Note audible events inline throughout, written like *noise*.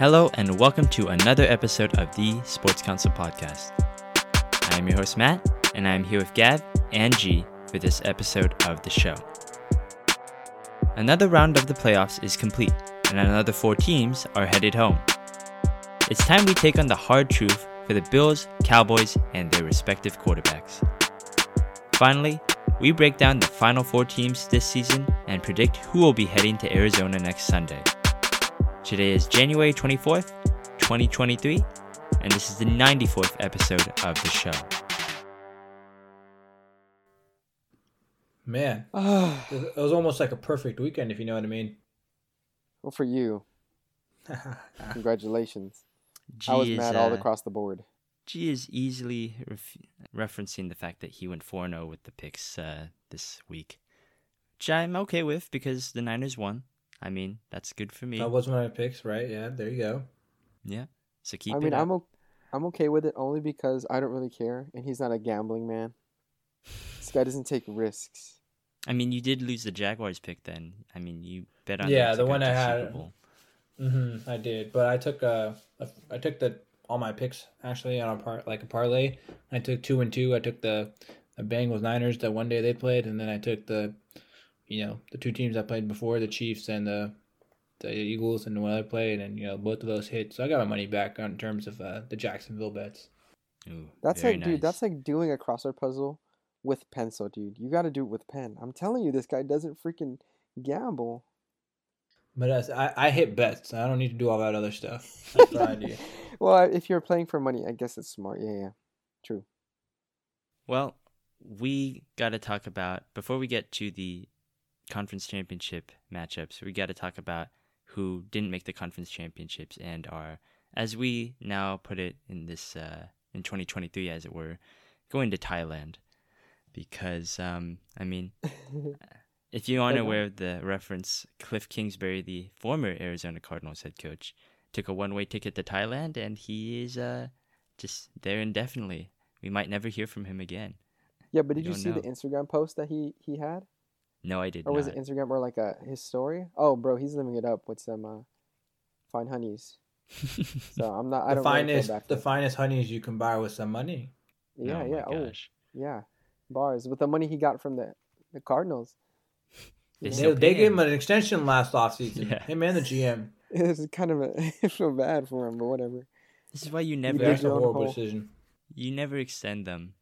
Hello, and welcome to another episode of the Sports Council Podcast. I am your host, Matt, and I am here with Gav and G for this episode of the show. Another round of the playoffs is complete, and another four teams are headed home. It's time we take on the hard truth for the Bills, Cowboys, and their respective quarterbacks. Finally, we break down the final four teams this season and predict who will be heading to Arizona next Sunday. Today is January 24th, 2023, and this is the 94th episode of the show. Man, well, *sighs* it was almost like a perfect weekend, if you know what I mean. Well, for you, *laughs* congratulations. G I was is, mad all uh, across the board. G is easily ref- referencing the fact that he went 4 0 with the picks uh, this week, which I'm okay with because the Niners won. I mean, that's good for me. That was one of my picks, right? Yeah, there you go. yeah. So keep I mean, up. I'm o- I'm okay with it only because I don't really care, and he's not a gambling man. *laughs* This guy doesn't take risks. I mean, you did lose the Jaguars pick then. I mean, you bet on Yeah, the one to I had- Mm-hmm, I did, but I took uh, I took the all my picks actually on a part like a parlay. I took two and two. I took the the Bengals Niners the one day they played, and then I took the, you know, the two teams I played before, the Chiefs and the the Eagles, and the one I played, and you know both of those hit. So I got my money back on terms of uh, the Jacksonville bets. Ooh, That's very like, dude, that's like doing a crossword puzzle with pencil, dude. You got to do it with pen. I'm telling you, this guy doesn't freaking gamble. But as I, I hit bets. I don't need to do all that other stuff. *laughs* That's what I do. *laughs* Well, if you're playing for money, I guess it's smart. Yeah, yeah, true. Well, we got to talk about before we get to the conference championship matchups. We got to talk about who didn't make the conference championships and are, as we now put it in this uh, in 2023, as it were, going to Thailand. Because um, I mean, *laughs* if you aren't aware of the reference, Cliff Kingsbury, the former Arizona Cardinals head coach, took a one-way ticket to Thailand, and he is uh, just there indefinitely. We might never hear from him again. yeah, but did you see the. Instagram post that he he had, No, I did or was not. it Instagram or like a his story? Oh, bro, he's living it up with some uh, fine honeys. *laughs* So I'm not. I the don't really finest, feel back the finest honeys you can buy with some money. Yeah, oh yeah. My Oh, gosh. yeah. Bars with the money he got from the the Cardinals. They They, they gave him. him an extension last offseason. *laughs* Yeah. Him and the GM. *laughs* It's kind of a, I feel bad for him, but whatever. This is why you never That's a horrible decision. you never extend them.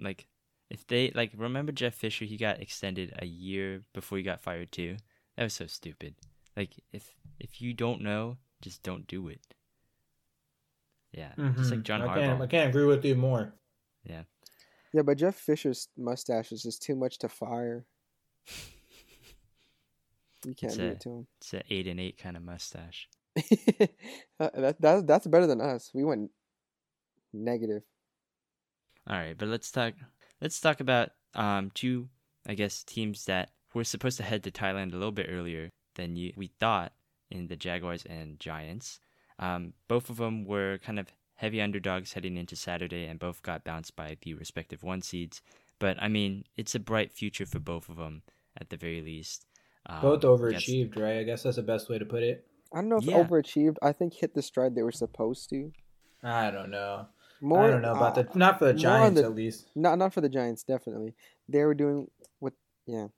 Like if they like remember Jeff Fisher, he got extended a year before he got fired too. That was so stupid. Like if if you don't know, just don't do it. Yeah, just like Mhm. John I can't, I can't agree with you more. Yeah, Yeah, but Jeff Fisher's mustache is just too much to fire. *laughs* You can't It's do a- it to him. it's an eight and eight kind of mustache. *laughs* Uh, that, that that's better than us. We went negative. All right, but let's talk. Let's talk about um two, I guess, teams that were supposed to head to Thailand a little bit earlier than you we thought in the Jaguars and Giants. Um, both of them were kind of heavy underdogs heading into Saturday, and both got bounced by the respective one seeds. But I mean, it's a bright future for both of them at the very least. Um, Both we got- overachieved, right? I guess that's the best way to put it. I don't know if Yeah. overachieved. I think hit the stride they were supposed to. I don't know. More. I don't know about uh, the not for the Giants the- at least. Not not for the Giants, definitely. They were doing what? Yeah.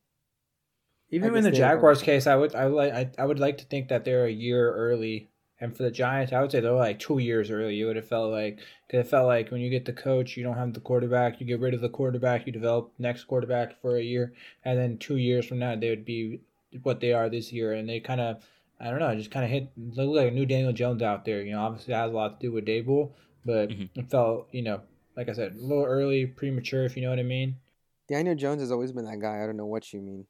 Even in the Jaguars case, I would I would like I, I would like to think that they're a year early. And for the Giants, I would say they're like two years early. It would have felt like because it felt like when you get the coach, you don't have the quarterback. You get rid of the quarterback, you develop next quarterback for a year, and then two years from now they would be what they are this year. And they kind of I don't know, just kind of hit look like a new Daniel Jones out there. You know, obviously it has a lot to do with Daboll, but Mhm. it felt you know like I said a little early, premature, if you know what I mean. Daniel Jones has always been that guy. I don't know what you mean.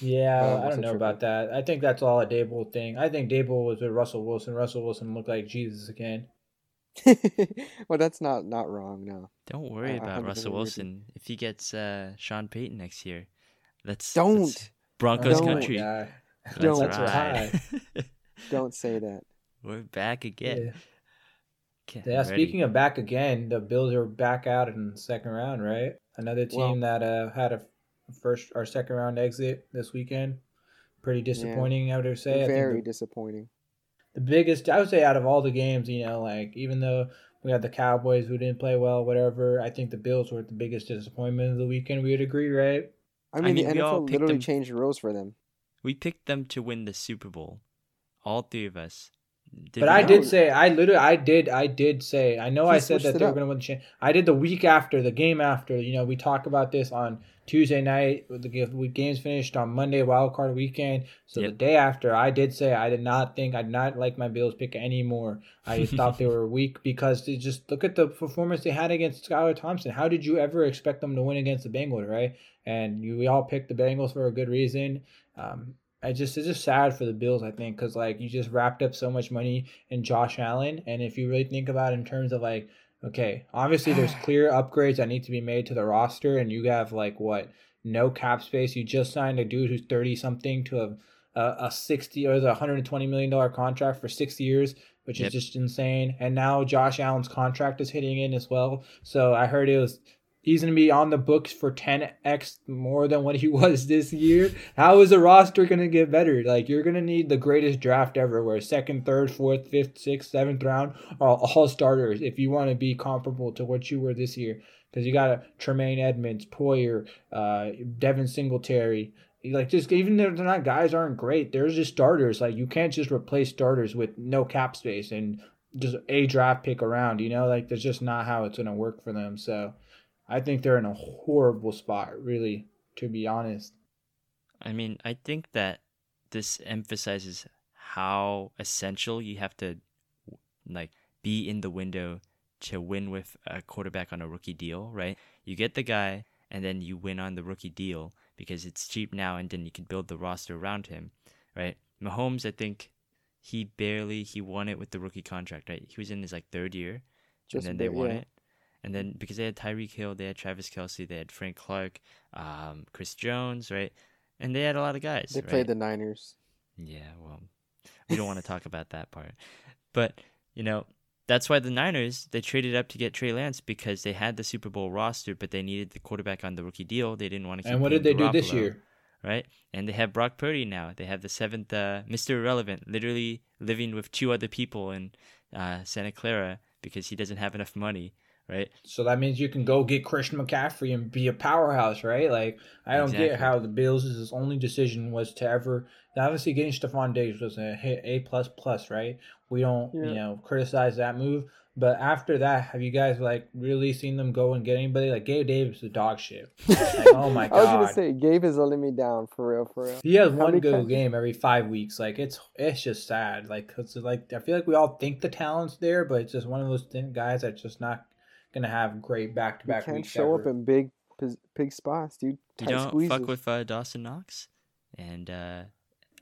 Yeah, Uh, I don't know tripping? about that. I think that's all a Daboll thing. I think Daboll was with Russell Wilson. Russell Wilson looked like Jesus again. *laughs* well, that's not not wrong. No. Don't worry I- I about 100% Russell agree with. Wilson. If he gets uh, Sean Payton next year, let's Don't. let's- Broncos Don't. country. Yeah. Let's Don't. That's ride. *laughs* Don't say that. We're back again. Okay, Yeah, ready. speaking of back again, the Bills are back out in the second round, right? Another team Well- that uh, had a first or second round exit this weekend. Pretty disappointing, I would say. I think Very the- disappointing. the biggest. I would say out of all the games, you know, like even though we had the Cowboys who didn't play well, whatever. I think the Bills were the biggest disappointment of the weekend. We would agree, right? I mean, mean, the NFL picked literally them- changed the rules for them. We picked them to win the Super Bowl. All three of us. Did but I not? did say I literally I did I did say I know He I said that it they were going to win the cha- I did the week after the game after you know we talk about this on Tuesday night the ga- games finished on Monday wild card weekend. So the day after I did say I did not think I did not like my Bills pick anymore. I thought they *laughs* were weak because they just look at the performance they had against Skylar Thompson. How did you ever expect them to win against the Bengals right? And you, we all picked the Bengals for a good reason. Um, I just it's just sad for the Bills, I think, because like you just wrapped up so much money in Josh Allen, and if you really think about it in terms of like, okay, obviously there's *sighs* clear upgrades that need to be made to the roster, and you have like what no cap space. You just signed a dude who's thirty something to a a, a sixty or the hundred and twenty million dollar contract for six years, which Yep. is just insane. And now Josh Allen's contract is hitting in as well. So I heard it was he's going to be on the books for 10x more than what he *laughs* was this year. How is the roster going to get better? Like, you're going to need the greatest draft ever, where second, third, fourth, fifth, sixth, seventh round are all starters if you want to be comparable to what you were this year. Because you got a Tremaine Edmunds, Poyer, uh, Devin Singletary. Like just even though they're not guys aren't great, they're just starters. Like you can't just replace starters with no cap space and just a draft pick around. You know, like that's just not how it's gonna work for them. So I think they're in a horrible spot, really, to be honest. I mean, I think that this emphasizes how essential you have to like be in the window to win with a quarterback on a rookie deal, right? You get the guy and then you win on the rookie deal because it's cheap now and then you can build the roster around him, right? Mahomes, I think he barely he won it with the rookie contract, right? He was in his like third year Just and then they won yeah. it. And then because they had Tyreek Hill, they had Travis Kelce, they had Frank Clark, um, Chris Jones, right? And they had a lot of guys. They right? played the Niners. Yeah, well, we don't want to talk about that part. But, you know, that's why the Niners, they traded up to get Trey Lance because they had the Super Bowl roster, but they needed the quarterback on the rookie deal. They didn't want to keep And what did they paying do this year? Right? And they have Brock Purdy now. They have the seventh uh, Mr. Irrelevant, literally living with two other people in uh, Santa Clara because he doesn't have enough money, right? So that means you can go get Christian McCaffrey and be a powerhouse, right? Like I don't Exactly. get how the Bills' only decision was to ever. Obviously, getting Stefon Diggs was a hit A plus plus, right? We don't, Yeah. you know, criticize that move. But after that, have you guys like really seen them go and get anybody like Gabe Davis? The dog shit. *laughs* Like, oh my god! I was gonna say Gabe is letting me down for real, for real. He has How one good catches? game every five weeks. Like it's it's just sad. Like it's like I feel like we all think the talent's there, but it's just one of those thin guys that's just not gonna have great back to You back can't weeks. show up in big, big spots, dude. You don't squeezes. fuck with uh, Dawson Knox and uh,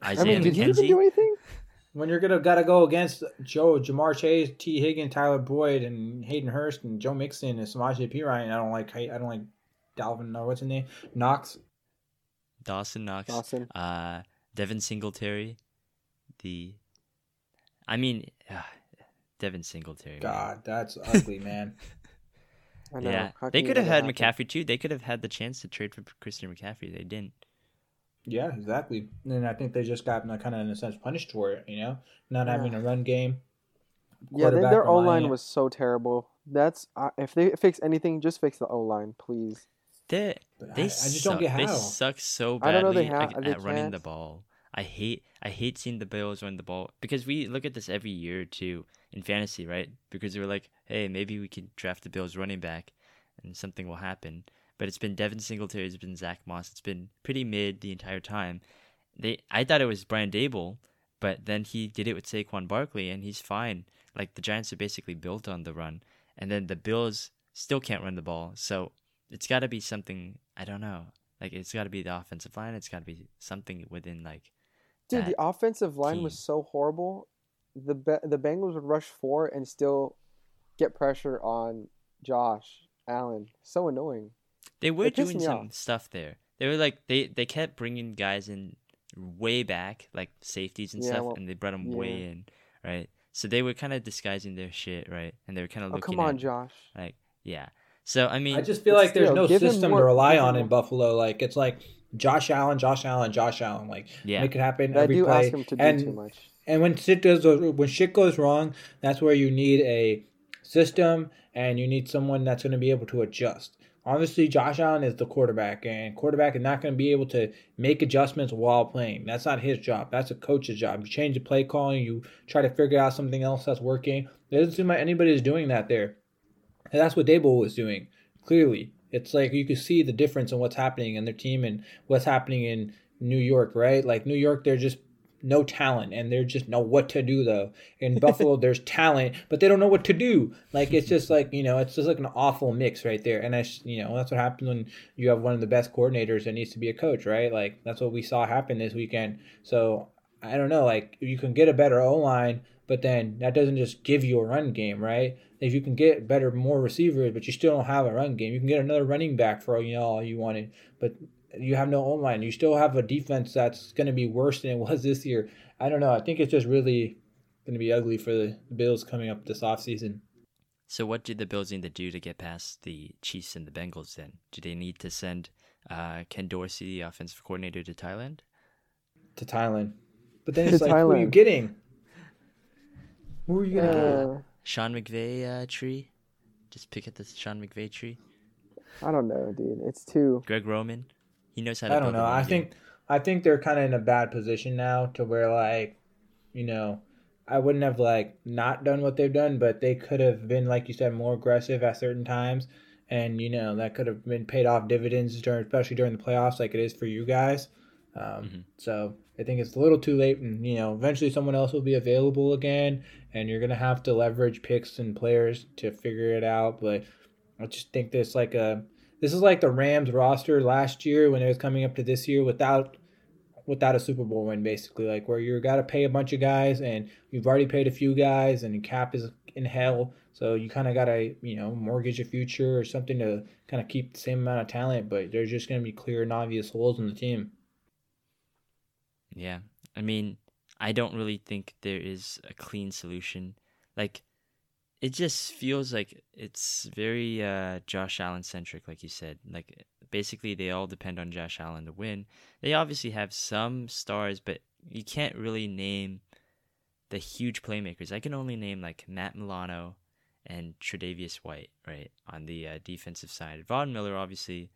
I Isaiah mean, did he even McKenzie. do anything? *laughs* when you're gonna gotta go against Joe, Ja'Marr Chase, Tee Higgins, Tyler Boyd, and Hayden Hurst, and Joe Mixon, and Samaje Perine. I don't like. I don't like Dalvin. Or what's his name? Knox. Dawson Knox. Dawson. uh, Devin Singletary, the, I mean, uh, Devin Singletary. man. God, that's *laughs* ugly, man. I know. Yeah, they could have had that happen? McCaffrey too. They could have had the chance to trade for Christian McCaffrey. They didn't. Yeah, exactly. And I think they just got kind of in a sense punished for it. You know, not having a run game. Yeah, they, their O line was so terrible. That's uh, if they fix anything, just fix the O line, please. They But they I, I just suck. don't get how They suck so I don't know badly they ha- at, they at running the ball. I hate I hate seeing the Bills run the ball because we look at this every year too in fantasy, right? Because we're like, hey, maybe we could draft the Bills running back, and something will happen. But it's been Devin Singletary, it's been Zach Moss, it's been pretty mid the entire time. They I thought it was Brian Daboll, but then he did it with Saquon Barkley, and he's fine. Like the Giants are basically built on the run, and then the Bills still can't run the ball. So it's got to be something. I don't know. Like it's got to be the offensive line. It's got to be something within like. Dude, that the offensive line was so horrible. The Be- the Bengals would rush four and still get pressure on Josh Allen. So annoying. They were It doing some off. stuff there. They were like they they kept bringing guys in way back, like safeties and Yeah, stuff, well, and they brought them yeah. way in, right? So they were kind of disguising their shit, right? And they were kind of Oh come on, at Josh. like yeah. So I mean, I just feel like there's still, no system more- to rely on in Buffalo. Like it's like Josh Allen, Josh Allen, Josh Allen. Like yeah. make it happen I every do play. ask him to do and too much. And when shit does when shit goes wrong, that's where you need a system and you need someone that's going to be able to adjust. Obviously, Josh Allen is the quarterback, and quarterback is not going to be able to make adjustments while playing. That's not his job. That's a coach's job. You change the play calling, you try to figure out something else that's working. It doesn't seem like anybody is doing that there. And that's what Daboll was doing, clearly. It's like you can see the difference in what's happening in their team and what's happening in New York, right? Like New York, they're just no talent and they just know what to do though. In *laughs* Buffalo there's talent, but they don't know what to do. Like it's just like, you know, it's just like an awful mix right there. And I you know, that's what happens when you have one of the best coordinators that needs to be a coach, right? Like that's what we saw happen this weekend. So I don't know, like you can get a better O line, but then that doesn't just give you a run game, right? If you can get better, more receivers, but you still don't have a run game, you can get another running back for you know all you wanted. But you have no O line. You still have a defense that's going to be worse than it *laughs* was this year. I don't know. I think it's just really going to be ugly for the Bills coming up this offseason. So, what do the Bills need to do to get past the Chiefs and the Bengals then? Do they need to send uh, Ken Dorsey, the offensive coordinator, to Thailand? To Thailand. But then it's like, Thailand. who are you getting? Who are you going to uh, get? Sean McVay uh, tree? Just pick at the Sean McVay tree? I don't know, dude. It's too. Greg Roman? He knows how to. I don't know. I think I think they're kind of in a bad position now to where like, you know, I wouldn't have like not done what they've done, but they could have been like you said more aggressive at certain times, and you know that could have been paid off dividends during, especially during the playoffs, like it is for you guys. Um, mm-hmm. So I think it's a little too late, and you know, eventually someone else will be available again, and you're gonna have to leverage picks and players to figure it out. But I just think there's like a this is like the Rams roster last year when it was coming up to this year without without a Super Bowl win, basically. Like where you got to pay a bunch of guys, and you've already paid a few guys, and cap is in hell. So you kind of got to you know mortgage a future or something to kind of keep the same amount of talent, but there's just going to be clear and obvious holes in the team. Yeah, I mean, I don't really think there is a clean solution. Like it just feels like it's very uh, Josh Allen centric, like you said. Like basically, they all depend on Josh Allen to win. They obviously have some stars, but you can't really name the huge playmakers. I can only name like Matt Milano and Tre'Davious White, right, on the uh, defensive side. Von Miller obviously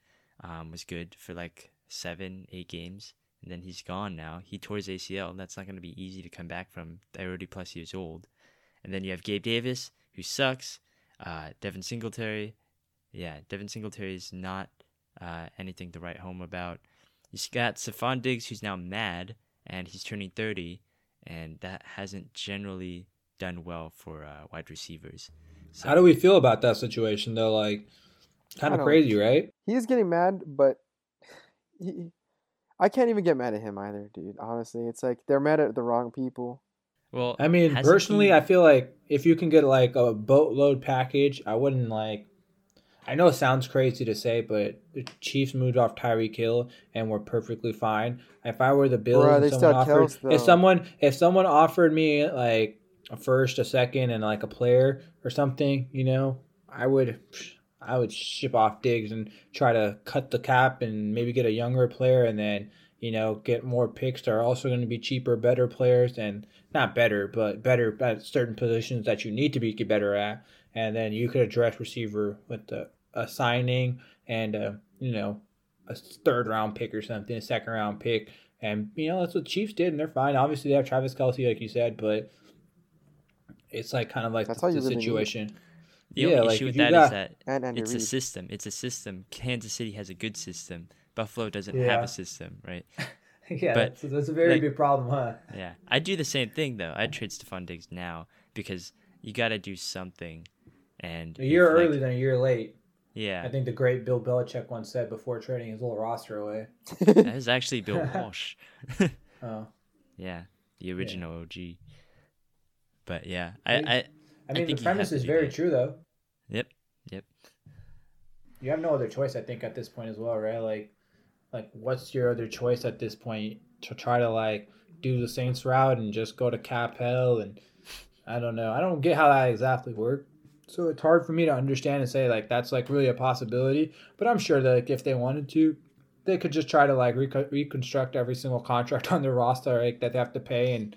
um, was good for like seven, eight games, and then he's gone now. He tore his ACL. That's not going to be easy to come back from. 30 plus years old. And then you have Gabe Davis who sucks. Uh, Devin Singletary, yeah, Devin Singletary is not uh, anything to write home about. You got Stefon Diggs, who's now mad, and he's turning 30, and that hasn't generally done well for uh, wide receivers. So, How do we feel about that situation, though? Like, kind of crazy, right? He is getting mad, but *laughs* he, I can't even get mad at him either, dude. Honestly, it's like they're mad at the wrong people. Well, I mean, personally, he... I feel like if you can get like a boatload package, I wouldn't like. I know it sounds crazy to say, but the Chiefs moved off Tyreek Hill and we're perfectly fine. If I were the Bills, Bro, someone offered, Kels, if someone if someone offered me like a first, a second, and like a player or something, you know, I would. I would ship off Diggs and try to cut the cap and maybe get a younger player and then you know, get more picks that are also going to be cheaper, better players, and not better, but better at certain positions that you need to be better at. And then you could address receiver with the, a signing and a, you know, a third round pick or something, a second round pick. And, you know, that's what Chiefs did, and they're fine. Obviously, they have Travis Kelce, like you said, but it's like kind of like that's the, the situation. The yeah, only like issue with that got, is that it's Reed. a system. It's a system. Kansas City has a good system. Buffalo doesn't yeah. have a system, right? *laughs* yeah, but, that's, that's, a very like, big problem, huh? Yeah, I do the same thing though. I'd trade Stefon Diggs now because you got to do something. And a year if, early like, than a year late. Yeah, I think the great Bill Belichick once said before trading his little roster away. that is actually Bill *laughs* Walsh. *laughs* oh, yeah, the original yeah. OG. But yeah, I I, I, I mean the premise is very good. true though. You have no other choice, I think, at this point as well, right? Like like what's your other choice at this point to try to like do the Saints route and just go to Capel and I don't know. I don't get how that exactly worked. So it's hard for me to understand and say like that's like really a possibility. But I'm sure that like, if they wanted to, they could just try to like reconstruct every single contract *laughs* on their roster like that they have to pay and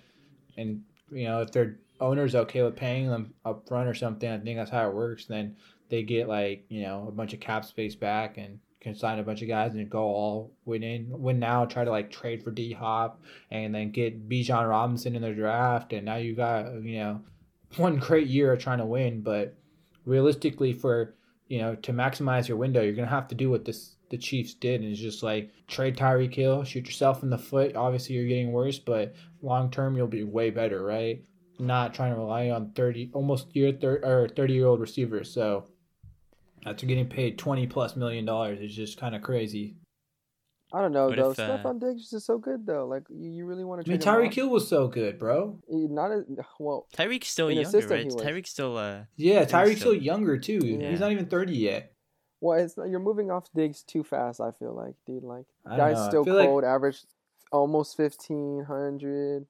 and you know if their owner's okay with paying them up front or something, I think that's how it works. Then they get like you know a bunch of cap space back and can sign a bunch of guys and go all win in win now try to like trade for D Hop and then get Bijan Robinson in the draft and now you got you know *laughs* one great year of trying to win but realistically for you know to maximize your window you're gonna have to do what this the Chiefs did and it's just like trade Tyreek Hill, shoot yourself in the foot obviously you're getting worse but long term you'll be way better right not trying to rely on 30 almost year 30 or 30 year old receivers so after getting paid 20 plus million dollars is just kind of crazy. I don't know What though. if, uh, Stefon Diggs is so good though. Like you, you really want to. I to. mean, Tyreek Hill was so good, bro. Not as well. Tyreek's still younger, system right? Tyreek's still uh Yeah, think Tyreek's so. still younger too. Yeah. He's not even 30 yet. Well, it's you're moving off Diggs too fast. I feel like, dude. Like I guy's know. Still feel like- cold. Average almost fifteen hundred.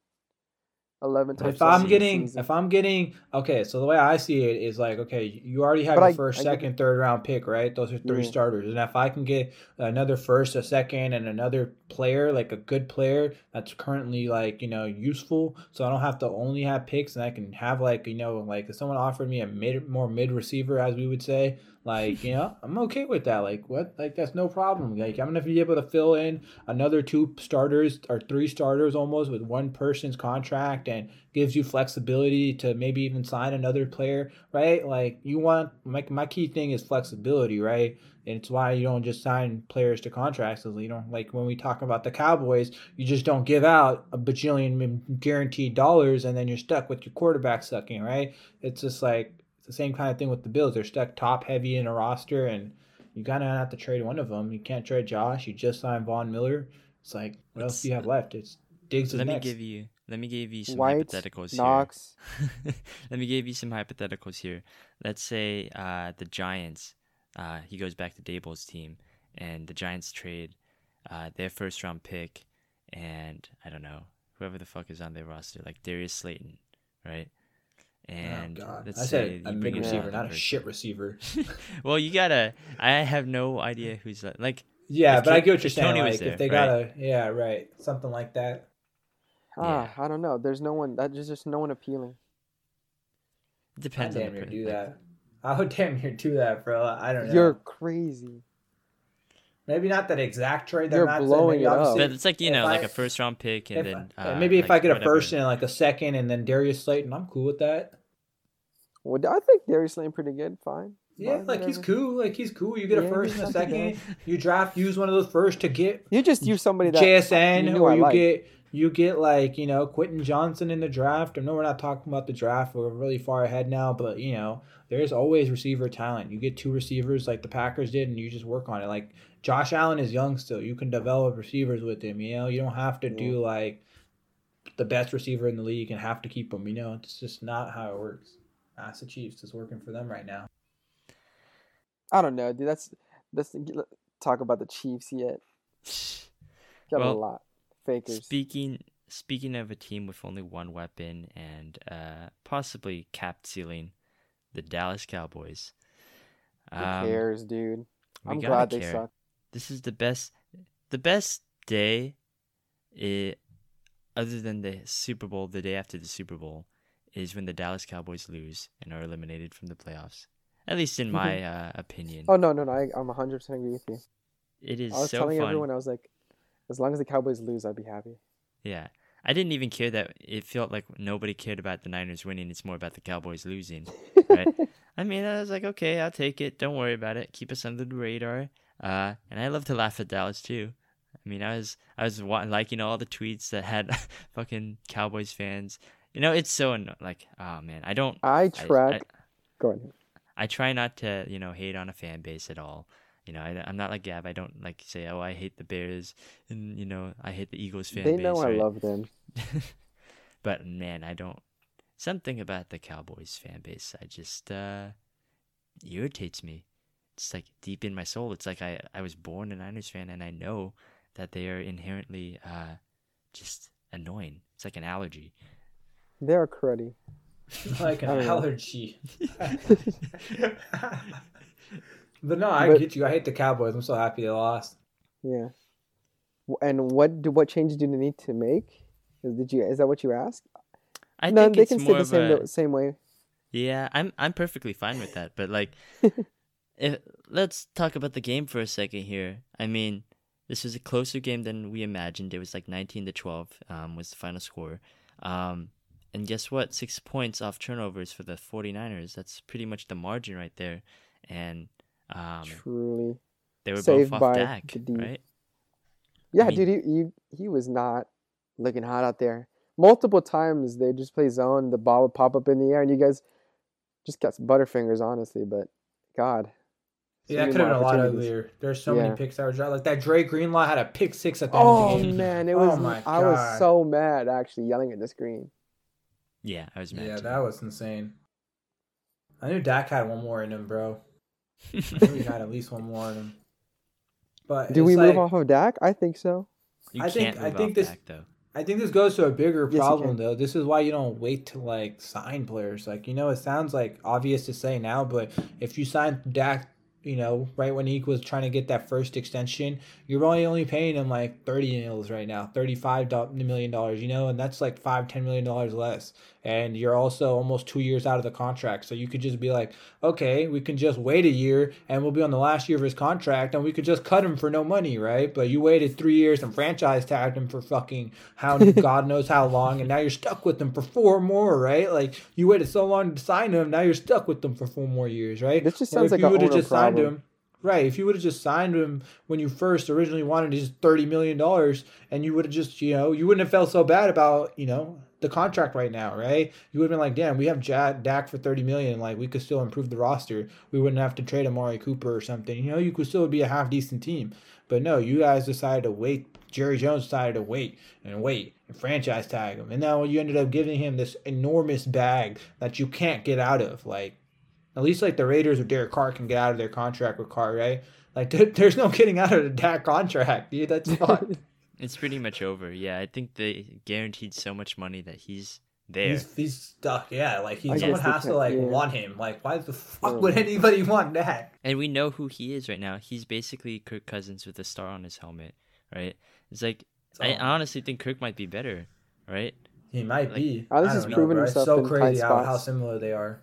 11 But if I'm getting, season. if I'm getting, okay, so the way I see it is like, okay, you already have But your I- first, I second, third round pick, right? Those are three Yeah. starters, and if I can get another first, a second, and another player, like a good player that's currently like you know useful, so I don't have to only have picks, and I can have like you know like if someone offered me a mid, more mid receiver, as we would say, like *laughs* you know, I'm okay with that. Like what, like that's no problem. Like I'm gonna be able to fill in another two starters or three starters almost with one person's contract and gives you flexibility to maybe even sign another player, right? Like you want my, my key thing is flexibility, right? And it's why you don't just sign players to contracts. You don't like when we talk about the Cowboys, you just don't give out a bajillion guaranteed dollars and then you're stuck with your quarterback sucking, right? It's just like the same kind of thing with the Bills. They're stuck top heavy in a roster and you kind of have to trade one of them. You can't trade Josh. You just signed Von Miller. It's like what else do you have left? It's Diggs is let me next. give you let me give you some White, hypotheticals Knox. here. *laughs* let me give you some hypotheticals here. Let's say uh the Giants, uh he goes back to Daboll's team and the Giants trade uh their first round pick and I don't know, whoever the fuck is on their roster, like Darius Slayton, right? And oh God! I said you a big receiver, not a shit receiver. *laughs* well, you gotta. I have no idea who's that. Like, Yeah, but I Ki- get what you're if saying. Tony was Like there, if they right? gotta, yeah, right, something like that. Ah, I don't know. There's no one. That there's just no one appealing. it I depends damn the near do that. I would *laughs* damn near do that, bro. I don't know. You're crazy. maybe not that exact trade. that You're Matt said, blowing maybe it up. But it's like you if know, like a first round pick, and if then I- uh, maybe if like, I get a whatever. first and like a second, and then Darius Slayton, I'm cool with that. Well, I think Darius Slayton pretty good. Fine. Yeah, Fine, like he's cool. Like he's cool. You get a Yeah, first and a second. You draft, use one of those first to get You just use somebody that JSN, you or you liked. get you get like you know Quentin Johnson in the draft. I know we're not talking about the draft; we're really far ahead now. But you know, there's always receiver talent. You get two receivers like the Packers did, and you just work on it. Like Josh Allen is young still; you can develop receivers with him. You know, you don't have to do like the best receiver in the league and have to keep him. You know, it's just not how it works. Ask the Chiefs; it's working for them right now. I don't know, dude. That's let's talk about the Chiefs yet. *sighs* Got a Well, lot fakers. Speaking speaking of a team with only one weapon and uh, possibly capped ceiling, the Dallas Cowboys. Who Um, cares, dude? I'm gotta glad they suck. This is the best, the best day, i other than the Super Bowl, the day after the Super Bowl, is when the Dallas Cowboys lose and are eliminated from the playoffs. At least in my uh, opinion, Oh no, no, no. I, I'm 100 percent agree with you. it is I was so telling fun. everyone, I was like, as long as the Cowboys lose, I'd be happy. Yeah. I didn't even care that it felt like nobody cared about the Niners winning. It's more about the Cowboys losing. Right. *laughs* I mean, I was like, okay, I'll take it. Don't worry about it. Keep us under the radar. Uh, and I love to laugh at Dallas too. I mean, I was I was wa- liking all the tweets that had *laughs* fucking Cowboys fans. You know, it's so anno- like, oh man, I don't. I I- track. I, Go ahead. I try not to, you know, hate on a fan base at all. You know, I, I'm not like Gab. I don't like say, oh, I hate the Bears, and you know, I hate the Eagles fan They base. know I right? love them. *laughs* but man, I don't. Something about the Cowboys fan base, I just uh, irritates me. It's like deep in my soul. It's like I I was born a Niners fan, and I know that they are inherently uh, just annoying. It's like an allergy. They are cruddy. like an I don't know. allergy. *laughs* but no, I But- get you. I hate the Cowboys. I'm so happy they lost. Yeah. W- And what do what changes do they need to make? Is- Did you is that what you asked? I no, think they it's can stay more the of same a, same way. Yeah, I'm I'm perfectly fine with that. But like, *laughs* if, let's talk about the game for a second here. I mean, this was a closer game than we imagined. It was like 19 to 12 um, was the final score. Um, and guess what? Six points off turnovers for the 49ers. That's pretty much the margin right there. And um, Truly. they were saved both by off Dak, D. right? Yeah, mean- dude, he, he he was not looking hot out there. Multiple times they just play zone, the ball would pop up in the air, and you guys just got some butterfingers, honestly. But God, so Yeah, that could have been a lot uglier. There's so Yeah. many picks that were dropped. Like that Dre Greenlaw had a pick six at the end Oh of the game. man, it Oh was. my I was so mad actually yelling at the screen. Yeah, I was mad. Yeah, too. that was insane. I knew Dak had one more in him, bro. I knew he had at least one more in him. But Do we it's move off of Dak? I think so. you I can't think- I think off this- Dak, though. I think this goes to a bigger problem can. though. This is why you don't wait to like sign players. Like you know, it sounds like obvious to say now, but if you sign Dak, you know, right when he was trying to get that first extension, you're only only paying him like thirty mils right now, thirty five million dollars. You know, and that's like five ten million dollars less. And you're also almost two years out of the contract, so you could just be like, okay, we can just wait a year, and we'll be on the last year of his contract, and we could just cut him for no money, right? But you waited three years and franchise tagged him for fucking how *laughs* God knows how long, and now you're stuck with him for four more, right? Like you waited so long to sign him, now you're stuck with them for four more years, right? This just sounds like you a would've owner just signed problem. him, right? If you would have just signed him when you first originally wanted his thirty million dollars, and you would have just, you know, you wouldn't have felt so bad about, you know, the contract right now, right? You would have been like, damn, we have Jad Dak for thirty million, like we could still improve the roster. We wouldn't have to trade Amari Cooper or something. You know, you could still be a half decent team. But no, you guys decided to wait. Jerry Jones decided to wait and wait and franchise tag him, and now you ended up giving him this enormous bag that you can't get out of. Like, at least like the Raiders or Derek Carr can get out of their contract with Carr, right? Like, there, there's no getting out of the Dak contract, dude. That's *laughs* fucked. It's pretty much over. Yeah, I think they guaranteed so much money that he's there. He's, he's stuck. Yeah, like he, I someone has to like yeah. want him. Like, why the fuck Yeah. would anybody want that? And we know who he is right now. He's basically Kirk Cousins with a star on his helmet, right? It's like I honestly think Kirk might be better, right? He might Like- be. Oh, at least I he's know, proven. It's himself so in tight crazy how, how similar they are.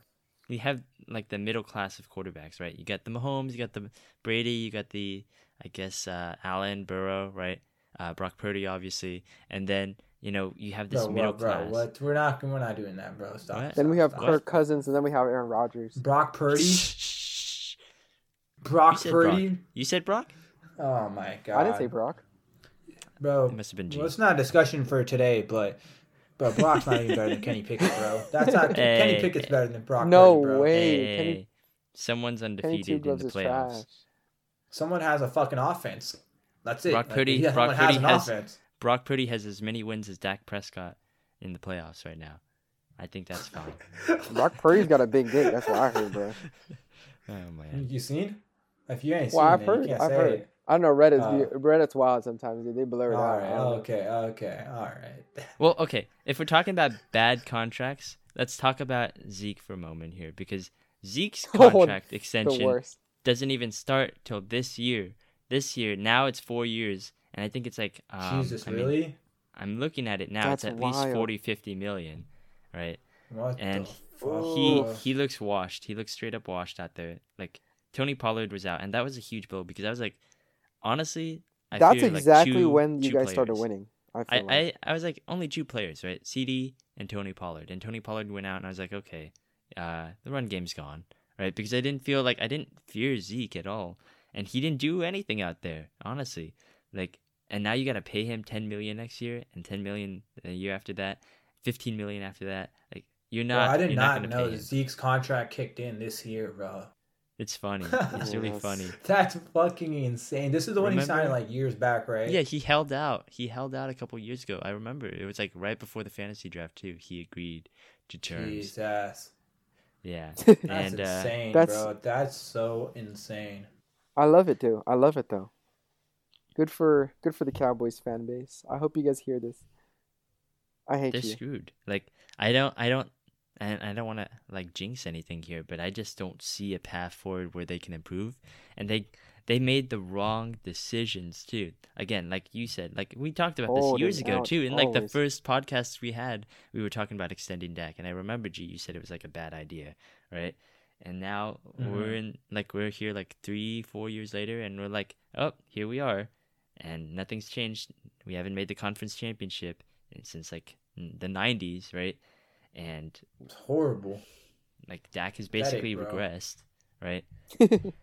We have like the middle class of quarterbacks, right? You got the Mahomes, you got the Brady, you got the I guess uh, Allen, Burrow, right? Uh, Brock Purdy, obviously, and then you know you have this Bro, middle bro, bro, class. what? We're not. We're not doing that, bro. Stop. What? Then we have stop, Kirk Cousins, and then we have Aaron Rodgers. Brock Purdy. Shh. Brock You said Purdy. You said Brock? Oh my god. I didn't say Brock. bro. It must have been G. Well, it's not a discussion for today, but but Brock's not even better than Kenny Pickett, bro. That's not *laughs* Kenny Pickett's better than Brock. No Purdy, bro. way. Hey, Kenny- someone's undefeated in the playoffs. Someone has a fucking offense. That's it. Brock Purdy- yeah, Brock someone Purdy has- offense. Brock Purdy has as many wins as Dak Prescott in the playoffs right now. I think that's fine. *laughs* Brock Purdy's got a big dick. That's what I heard, bro. *laughs* Oh man. You seen? If you ain't Well, seen I've it, heard- you can't I've say heard. it. I don't know. Reddit's Uh, Reddit's wild sometimes. Dude. They blur it All out. right. I don't know. Okay. Okay. All right. *laughs* Well, okay. If we're talking about bad contracts, let's talk about Zeke for a moment here because Zeke's *laughs* Oh, contract The extension doesn't even start till this year. This year, now it's four years, and I think it's like um, Jesus, I mean, really? I'm looking at it now. That's it's at least wild. 40, 50 million, right? What And the fuck? he he looks washed. He looks straight up washed out there. Like Tony Pollard was out, and that was a huge blow because I was like, honestly, I That's feared, like, exactly two- when you two guys started winning. I I, like. I, I was like only two players, right? CD and Tony Pollard. And Tony Pollard went out, and I was like, okay, uh, the run game's gone, right? Because I didn't feel like I didn't fear Zeke at all, and he didn't do anything out there, honestly. Like, and now you got to pay him ten million next year, and ten million the year after that, fifteen million after that. Like, you're Bro, not. I did you're not gonna know pay. Zeke's contract kicked in this year, bro. It's funny. *laughs* It's really Yes. funny. That's fucking insane. This is the one he signed like years back, right? Yeah, he held out. He held out a couple years ago. I remember it was like right before the fantasy draft too. He agreed to terms. Jesus. Yeah, *laughs* That's and uh, insane, That's- bro. That's so insane. I love it too. I love it though. Good for good for the Cowboys fan base. I hope you guys hear this. I hate they're you. screwed. Like I don't, I don't, and I don't want to like jinx anything here, but I just don't see a path forward where they can improve. And they they made the wrong decisions too. Again, like you said, like we talked about Holding this years ago too. In like the first podcast we had, we were talking about extending Dak, and I remember G, you said it was like a bad idea, right? And now we're Mhm. in like we're here like three, four years later, and we're like, oh, here we are, and nothing's changed. We haven't made the conference championship since like the '90s, right? And It's horrible. like Dak has basically bro. regressed, right? *laughs*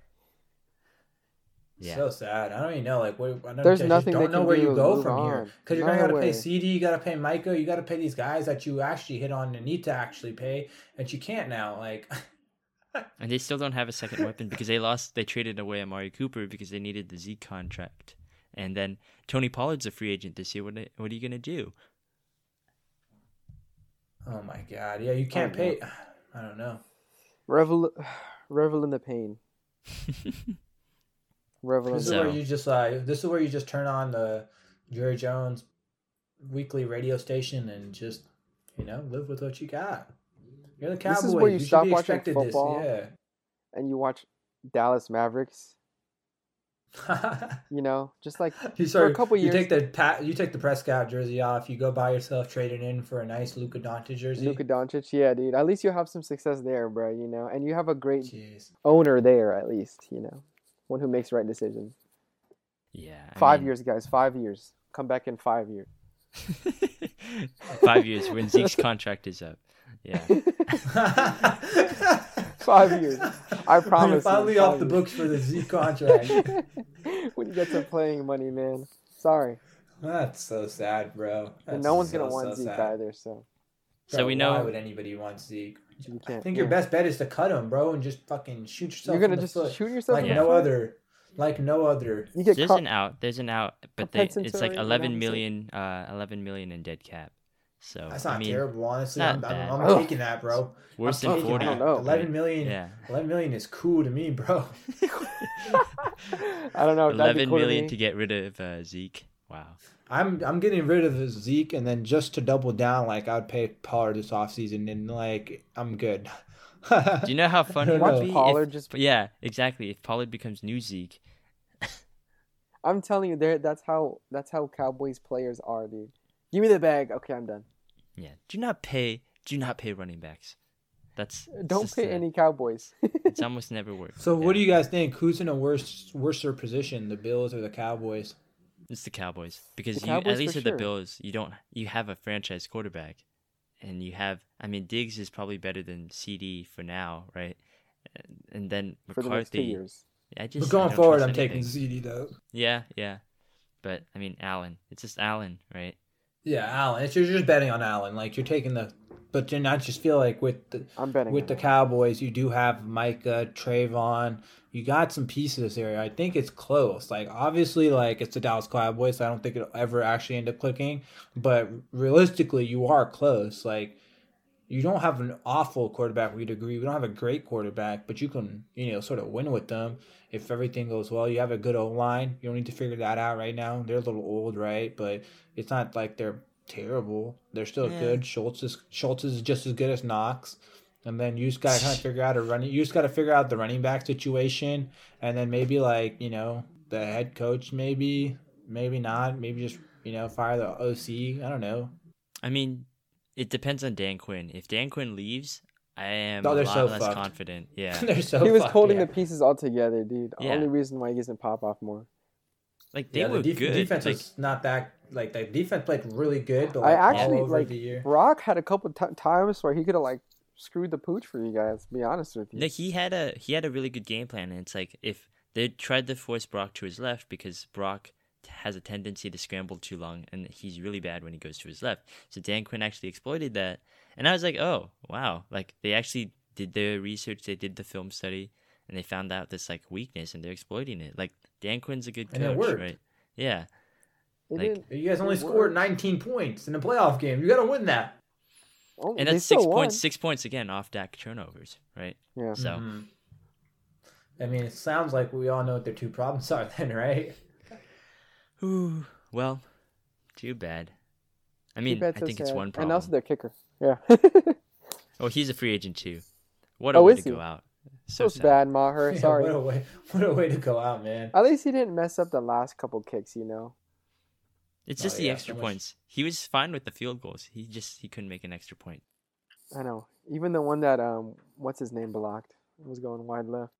Yeah. So sad. I don't even know. Like, what, I don't, There's I just nothing they don't know where do you go move from here. Because you're gonna gotta pay. CD, you gotta pay Micah, you gotta pay these guys that you actually hit on and need to actually pay, and you can't now. Like, *laughs* And they still don't have a second weapon because they lost. They traded away Amari Cooper because they needed the Z contract. And then Tony Pollard's a free agent this year. What what are you gonna do? Oh my god, yeah, you can't I pay. *sighs* I don't know. revel, *sighs* revel in the pain. *laughs* Revel in This the is where you just like. This is where you just turn on the Jerry Jones weekly radio station and just, you know, live with what you got. You're the This is where you should stop watching football. This. and you watch Dallas Mavericks. Yeah. *laughs* You know, just like *laughs* You start, a couple years. You take the pat, you take the Prescott jersey off. You go buy yourself trading in for a nice Luka Doncic jersey. Luka Doncic. Yeah, dude. At least you have some success there, bro. You know, and you have a great Jeez. owner there. At least, you know, one who makes right decisions. yeah, I Five mean- years, guys. Five years. Come back in five years. *laughs* Five years when Zeke's contract is up. Yeah. Five years. I *laughs* promise. you're you, finally five off the years. books for the Z contract. *laughs* when you get some playing money, man. Sorry, That's so sad, bro. and no one's so, gonna want so Zeke sad. either. So So Bro, we Why know- would anybody want Zeke? you I can't. think your best bet is to cut him, bro, and just fucking shoot yourself. You're gonna in the just foot. shoot yourself like in the no foot? other, like no other. You get There's caught. an out. There's an out, but they, it's like Compensatory, 11 what million, uh, 11 million in dead cap. So That's I not mean, terrible, honestly. not I'm, bad. I'm, I'm taking that, bro. worse I'm than taking 40. I don't that. know. Eleven million. Yeah, 11 million is cool to me, bro. *laughs* I don't know. That'd 11 cool to million me. to get rid of uh, Zeke. Wow. I'm I'm getting rid of Zeke, and then just to double down, like I'd pay Pollard this offseason, and like I'm good. Do you know how *laughs* fun it would be? Pollard if, just- Yeah, exactly. If Pollard becomes new Zeke, I'm telling you, there. That's how. That's how Cowboys players are, dude. Give me the bag. Okay, I'm done. Yeah. Do not pay. Do not pay running backs. That's Don't pay uh, any Cowboys. *laughs* It's almost never worked. so, Yeah. what do you guys think? Who's in a worse worser position, the Bills or the Cowboys? It's the Cowboys because The you Cowboys at least for with the. Bills, you don't you have a franchise quarterback, and you have. I mean, Diggs is probably better than CD for now, right? And, and then for the next two years. I just I going don't forward, I'm taking. CD though. Yeah, yeah, but I mean Allen. It's just Allen, right? Yeah, Allen. It's you're just betting on Allen. Like you're taking the, but then I just feel like with the I'm betting. with the. Cowboys, you do have Micah, Trevon. You got some pieces there. I think it's close. Like obviously, like it's the Dallas Cowboys. So I don't think it'll ever actually end up clicking. But realistically, you are close. Like you don't have an awful quarterback. We'd agree. We don't have a great quarterback, but you can you know sort of win with them if everything goes well. You have a good O line. You don't need to figure that out right now. They're a little old, right? But it's not like they're terrible. They're still Yeah. good. Schultz is Schultz is just as good as Knox. And then you just gotta kind of *laughs* figure out a running. You just gotta figure out the running back situation, and then maybe like you know the head coach, maybe maybe not, maybe just you know fire the OC. I don't know. I mean, it depends on Dan Quinn. If Dan Quinn leaves, I am Oh, a lot so less fucked. confident. *laughs* Yeah, They're so he was fucked, holding yeah. the pieces all together, dude. Yeah. Only reason why he doesn't pop off more. like they yeah, were the def- good. defense like, was not that like the defense played really good, but I actually all over like the year. Brock had a couple t- times where he could have like screwed the pooch for you guys. To be honest with you. No, he had a he had a really good game plan, and it's like if they tried to force Brock to his left because Brock has a tendency to scramble too long, and he's really bad when he goes to his left. So Dan Quinn actually exploited that, and I was like, oh wow, like they actually did their research, they did the film study, and they found out this like weakness, and they're exploiting it. Like Dan Quinn's a good And it coach, worked. right? Yeah, It like- didn't- You guys only scored worked. 19 points in a playoff game. You gotta win that. Oh, and that's six still won. points, six points again off Dak turnovers, right? Yeah. So Mhm. I mean, it sounds like we all know what their two problems are, then, *laughs* right? Ooh, well, too bad. I mean, bad, I so think it's one problem. And also their kicker. Yeah. *laughs* Oh, he's a free agent too. What a Oh, way to he? go out. So So sad. bad, Maher. *laughs* Yeah, Sorry. What a way! What a way to go out, man. At least he didn't mess up the last couple kicks, you know. It's Oh, just the yeah, extra so much- points. He was fine with the field goals. He just he couldn't make an extra point. I know. Even the one that um, what's his name blocked was going wide left.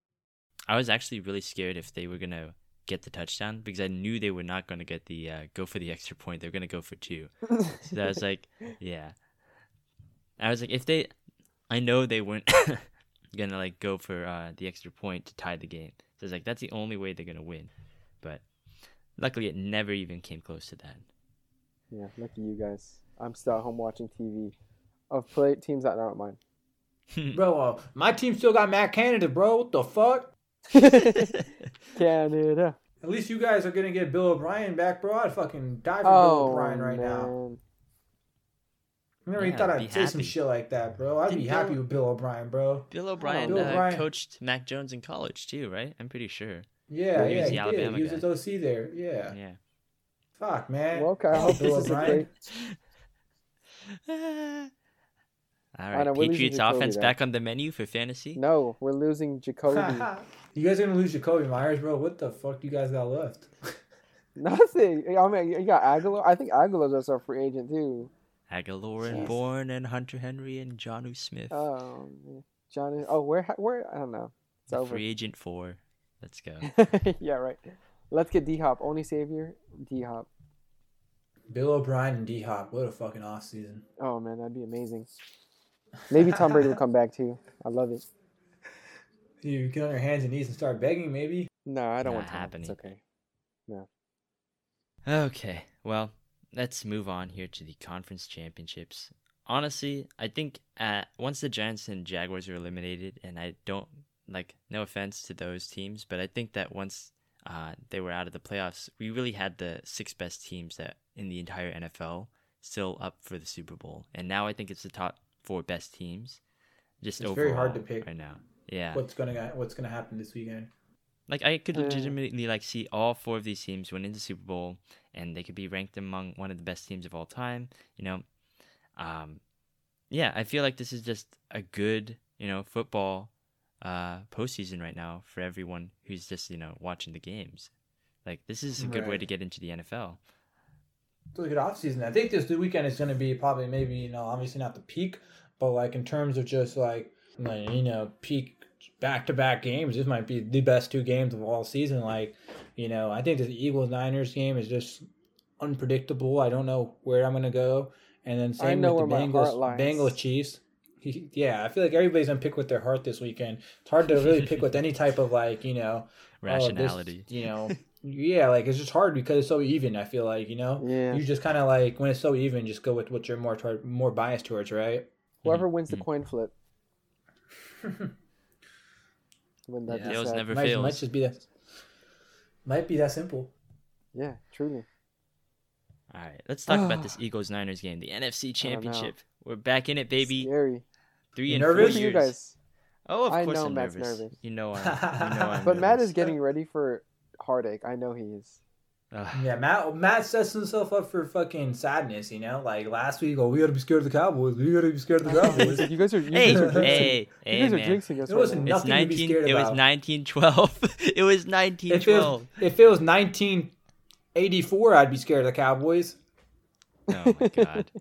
I was actually really scared if they were gonna get the touchdown because I knew they were not gonna get the uh, go for the extra point. They're gonna go for two. So I was *laughs* like, yeah. I was like, if they, I know they weren't *laughs* gonna like go for uh, the extra point to tie the game. So I was like, that's the only way they're gonna win. But luckily, it never even came close to that. yeah, lucky you guys. I'm still at home watching TV of play teams that aren't mine. *laughs* Bro, uh, my team still got Matt Canada, bro. What the fuck? *laughs* Canada. At least you guys are gonna get Bill O'Brien back, bro. I'd fucking die for Bill Oh, O'Brien right now. I never even thought I'd be say some shit like that, bro. I'd Didn't be Bill- happy with Bill O'Brien, bro. Bill O'Brien, Bill uh, O'Brien. coached Mac Jones in college too, right? I'm pretty sure. Yeah, He was yeah, the he Alabama did. He was guy. at OC there. Yeah. Yeah. Fuck, man. Well, okay, I hope Bill this is a O'Brien. great. *laughs* All know, right, Patriots offense back on the menu for fantasy. No, we're losing Jakobi. *laughs* you guys are gonna lose Jakobi Meyers, bro. What the fuck you guys got left? *laughs* Nothing. I mean, you got Agholor. I think Agholor's also a free agent too. Agholor and Jeez. Bourne and Hunter Henry and Jonnu Smith. Um, Johnny. Oh, where? Where? I don't know. It's The over. free agent four. Let's go. *laughs* yeah, right. Let's get D Hop. Only savior, D Hop. Bill O'Brien and D Hop. What a fucking off season. Oh man, that'd be amazing. Maybe Tom Brady will come back too. I love it. Do you get on your hands and knees and start begging, maybe. No, I don't Not want Tom. happening. It's okay. No. Okay, well, let's move on here to the conference championships. Honestly, I think uh, once the Giants and Jaguars are eliminated, and I don't like, no offense to those teams, but I think that once uh, they were out of the playoffs, we really had the six best teams that in the entire NFL still up for the Super Bowl, and now I think it's the top four best teams. Just It's overall very hard to pick right now. Yeah, What's gonna What's gonna happen this weekend? like I could legitimately like see all four of these teams winning the Super Bowl, and they could be ranked among one of the best teams of all time. You know, um, yeah, I feel like this is just a good you know football uh, postseason right now for everyone who's just you know watching the games. Like this is a good way to get into the NFL. It's a good off season. I think this weekend is gonna be probably maybe you know obviously not the peak, but like in terms of just like like, you know peak back to back games, this might be the best two games of all season. Like you know I think the Eagles Niners game is just unpredictable. I don't know where I'm gonna go, and then same know with the where my Bengals Bengals Chiefs. Yeah, I feel like everybody's gonna pick with their heart this weekend. It's hard to really pick with any *laughs* type of like you know oh, this- Rationality. you know, yeah, like it's just hard because it's so even. I feel like you know, Yeah. you just kind of like when it's so even, just go with what you're more toward, more biased towards, right? Whoever wins the Mhm. coin flip. Win that Yeah. Tails set. Uh, never might, fails. might just be that. Might be that simple. Yeah, truly. All right, let's talk about this *sighs* Eagles Niners game, the NFC. Championship. We're back in it, baby. Scary. Three You and nervous? four Look at you years. guys. Oh, of I course know I'm Matt's nervous. nervous. You know, I'm, you know I'm *laughs* But Matt is getting ready for heartache. I know he is. Ugh. Yeah, Matt. Matt sets himself up for fucking sadness. You know, like last week, oh, we gotta be scared of the Cowboys. We gotta be scared of the *laughs* Cowboys. you guys are you Hey, guys are jinxing, hey, you hey, guys are man. jinxing us It wasn't now. It's Nothing to be 19. scared It was about. 1912. *laughs* it was if it 1912. was, if it was 1984, I'd be scared of the Cowboys. Oh my god.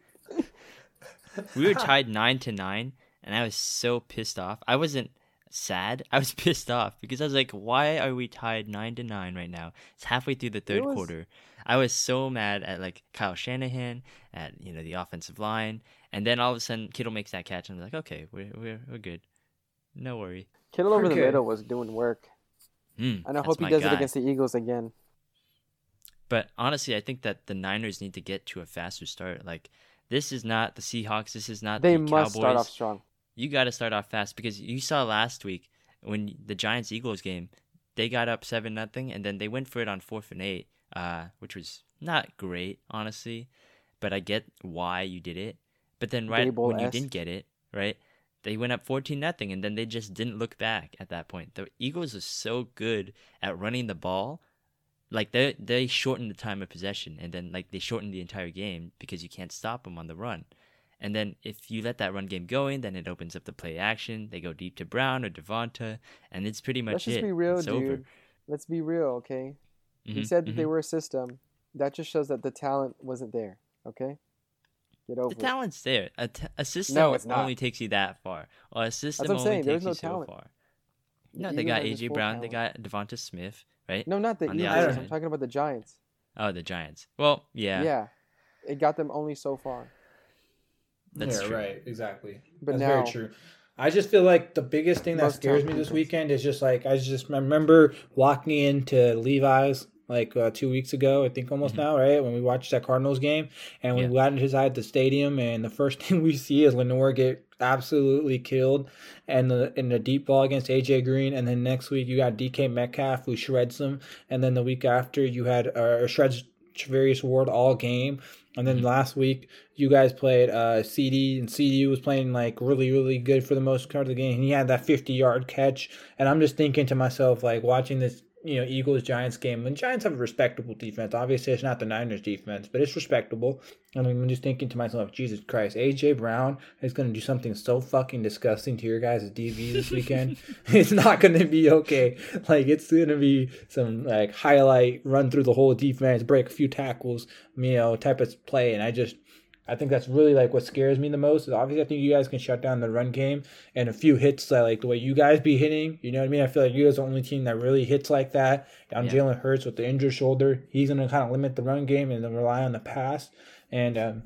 we were tied nine to nine, and I was so pissed off. I wasn't sad. *laughs* I was pissed off because I was like, "Why are we tied nine to nine right now? It's halfway through the third was- quarter." I was so mad at like Kyle Shanahan, at you know the offensive line, and then all of a sudden Kittle makes that catch, and I'm like, "Okay, we're we're we're good. No worry." Kittle over the Okay. middle was doing work, Mm, and I hope he does guy. it against the Eagles again. But honestly, I think that the Niners need to get to a faster start. Like this is not the Seahawks. This is not They the must Cowboys. start off strong. You got to start off fast because you saw last week when the Giants Eagles game, they got up seven nothing and then they went for it on fourth and eight, uh, which was not great honestly, but I get why you did it. But then right when you didn't get it, right, they went up fourteen nothing and then they just didn't look back at that point. The Eagles are so good at running the ball. Like they they shortened the time of possession and then like they shortened the entire game because you can't stop them on the run. And then if you let that run game going, then it opens up the play action. They go deep to Brown or Devonta, and it's pretty much it. Let's just it. be real, it's dude. over. Let's be real, okay? You Mhm, said that they mhm. were a system. That just shows that the talent wasn't there. Okay, get over The it. talent's there. A, t- a system No, it's not. only takes you that far. Or a system what I'm only saying, there's takes no you so talent. far. The No, they got AJ Brown. They got Devonta Smith, right? No, not the the Eagles. I'm talking about the Giants. Oh, the Giants. Well, yeah, Yeah, it got them only so far. That's yeah, true. right. Exactly. But That's now, very true. I just feel like the biggest thing that scares me this weekend is just like I just remember walking into Levi's like uh, two weeks ago, I think almost Mhm. now, right? When we watched that Cardinals game and we Yeah. got inside the stadium, and the first *laughs* thing we see is Lenoir get absolutely killed, and the in the deep ball against AJ Green, and then next week you got DK Metcalf who shreds them, and then the week after you had uh, shreds Charvarius Ward all game, and then Mhm. last week you guys played uh, CeeDee, and CeeDee was playing like really, really good for the most part of the game. And he had that 50 yard catch, and I'm just thinking to myself, like watching this, you know, Eagles Giants game. And Giants have a respectable defense. Obviously, it's not the Niners defense, but it's respectable. And I'm just thinking to myself, Jesus Christ, AJ Brown is going to do something so fucking disgusting to your guys' DV this weekend. *laughs* *laughs* it's not going to be okay. Like it's going to be some like highlight run through the whole defense, break a few tackles, you know, type of play. And I just I think that's really like what scares me the most. Is obviously I think you guys can shut down the run game and a few hits that like the way you guys be hitting. You know what I mean? I feel like you guys are the only team that really hits like that. On Yeah. Jalen Hurts with the injured shoulder, he's gonna kind of limit the run game and then rely on the pass. And um,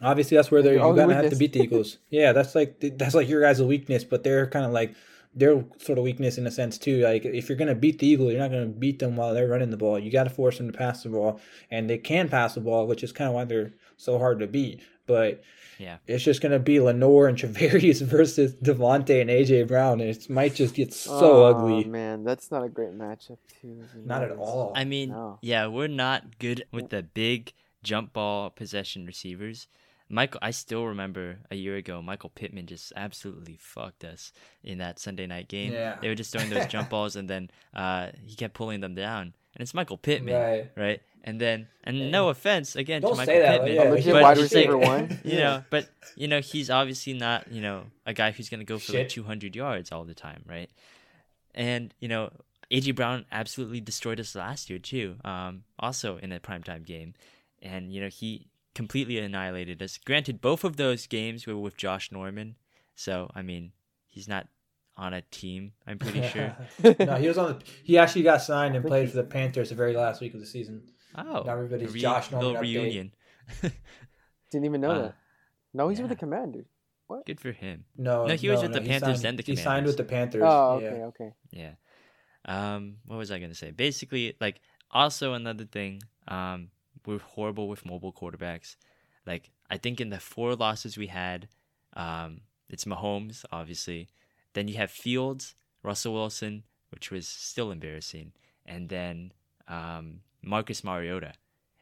obviously that's where they're you're gonna have to beat the Eagles. *laughs* yeah, that's like that's like your guys' weakness, but they're kind of like their sort of weakness in a sense too. Like if you're gonna beat the Eagles, you're not gonna beat them while they're running the ball. You got to force them to pass the ball, and they can pass the ball, which is kind of why they're so hard to beat. But Yeah. it's just gonna be Lenoir and *laughs* Charvarius versus DeVonta and AJ Brown, and it might just get so ugly. oh, ugly. man, that's not a great matchup, too. Not know at all. I mean, No. yeah, we're not good with the big jump ball possession receivers. Michael, I still remember a year ago, Michael Pittman just absolutely fucked us in that Sunday night game. Yeah. They were just throwing those jump *laughs* balls, and then uh, he kept pulling them down. And it's Michael Pittman, Right. right? And then, and Yeah. no offense again Don't to Michael say that, Pittman, yeah, but wide just like, receiver *laughs* one. you know, but you know, he's obviously not, you know, a guy who's gonna go for like 200 yards all the time, right? And you know, AJ Brown absolutely destroyed us last year too. Um, also in a primetime game, and you know he completely annihilated us. Granted, both of those games were with Josh Norman, so I mean, he's not on a team. I'm pretty *laughs* sure. no, he was on the. He actually got signed and played for the Panthers the very last week of the season. Oh, Now everybody's re- Josh Norman reunion. *laughs* Didn't even know Uh, that. No, he's with the yeah. Commanders. Good for him. No, No, he was with the Panthers signed- and the He signed with the Panthers. Oh, yeah. okay, okay. Yeah. Um, what was I gonna say? Basically, like also another thing, um, we're horrible with mobile quarterbacks. Like I think in the four losses we had, um, it's Mahomes, obviously. Then you have Fields, Russell Wilson, which was still embarrassing, and then um, Marcus Mariota,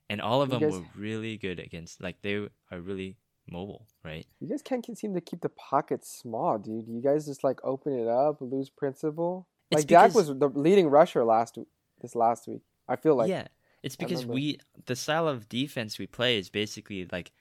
and all of You them guys- were really good against. Like they are really mobile, right? You guys can't seem to keep the pocket small, dude. You guys just like open it up, lose principle. Like Dak was the leading rusher last this last week. I feel like yeah, it's because we the style of defense we play is basically like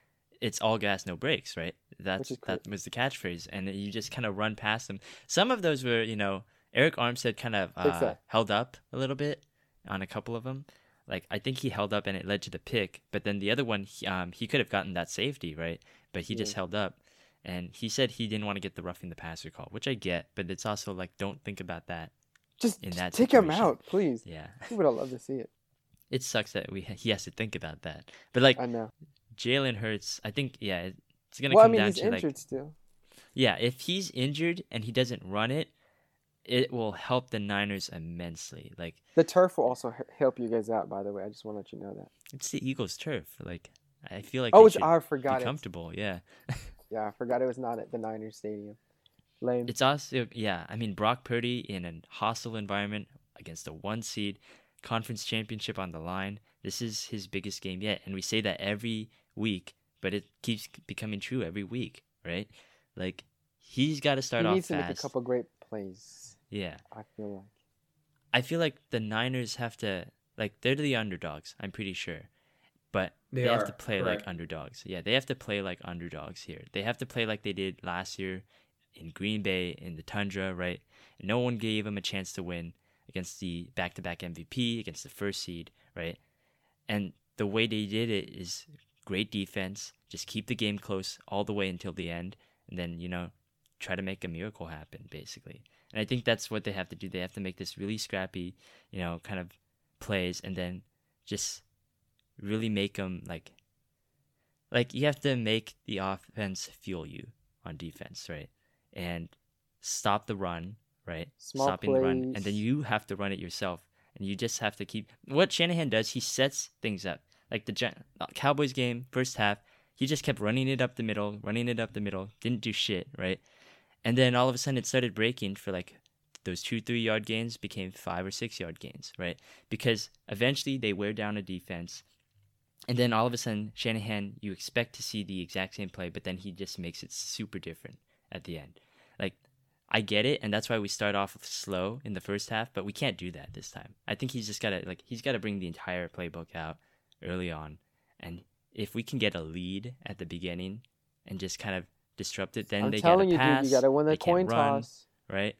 it's all gas no brakes, right? That's that was the catchphrase, and you just kind of run past them. Some of those were, you know, Arik Armstead kind of uh, held up a little bit on a couple of them. Like I think he held up and it led to the pick, but then the other one, he, um, he could have gotten that safety, right? But he just held up, and he said he didn't want to get the roughing the passer call, which I get, but it's also like don't think about that. just, in just that take him out, please. Yeah, I would have loved to see it. It sucks that we *laughs* he has to think about that. But like I know. Jalen Hurts, I think yeah, it's gonna Well, I come mean, down he's to injured like still. yeah, if he's injured and he doesn't run it, it will help the Niners immensely. Like The turf will also help you guys out. By the way, I just want to let you know that. it's the Eagles' turf. Like I feel like oh, it's I forgot it. comfortable. Yeah, *laughs* Yeah, I forgot it was not at the Niners stadium. Lame. it's also yeah. I mean Brock Purdy in a hostile environment against a one seed, conference championship on the line. This is his biggest game yet, and we say that every week, but it keeps becoming true every week, right? Like he's got to start off. he off needs to make a couple great plays. Yeah. I feel like. I feel like the Niners have to like they're the underdogs. I'm pretty sure, but They they, have to play correct. like underdogs. Yeah, they have to play like underdogs here. They have to play like they did last year in Green Bay in the Tundra, right? No one gave them a chance to win against the back-to-back MVP, against the first seed, right? And the way they did it is great defense. Just keep the game close all the way until the end, and then you know try to make a miracle happen, basically. And I think that's what they have to do. They have to make this really scrappy, you know, kind of plays, and then just really make them like, like you have to make the offense fuel you on defense, right? And stop the run, right? Small Stopping the run, and then you have to run it yourself, and you just have to keep what Shanahan does. He sets things up, like the Gi- uh, Cowboys game first half. He just kept running it up the middle, running it up the middle, didn't do shit, right? And then all of a sudden it started breaking for like those two, three yard gains became five or six yard gains, right? Because eventually they wear down a defense. And then all of a sudden, Shanahan, you expect to see the exact same play, but then he just makes it super different at the end. I get it, and that's why we start off slow in the first half, but we can't do that this time. I think he's just gotta like he's gotta bring the entire playbook out early on, and if we can get a lead at the beginning and just kind of disrupt it, then I'm they telling get a you, pass. dude, you gotta win the can't coin run, toss. right?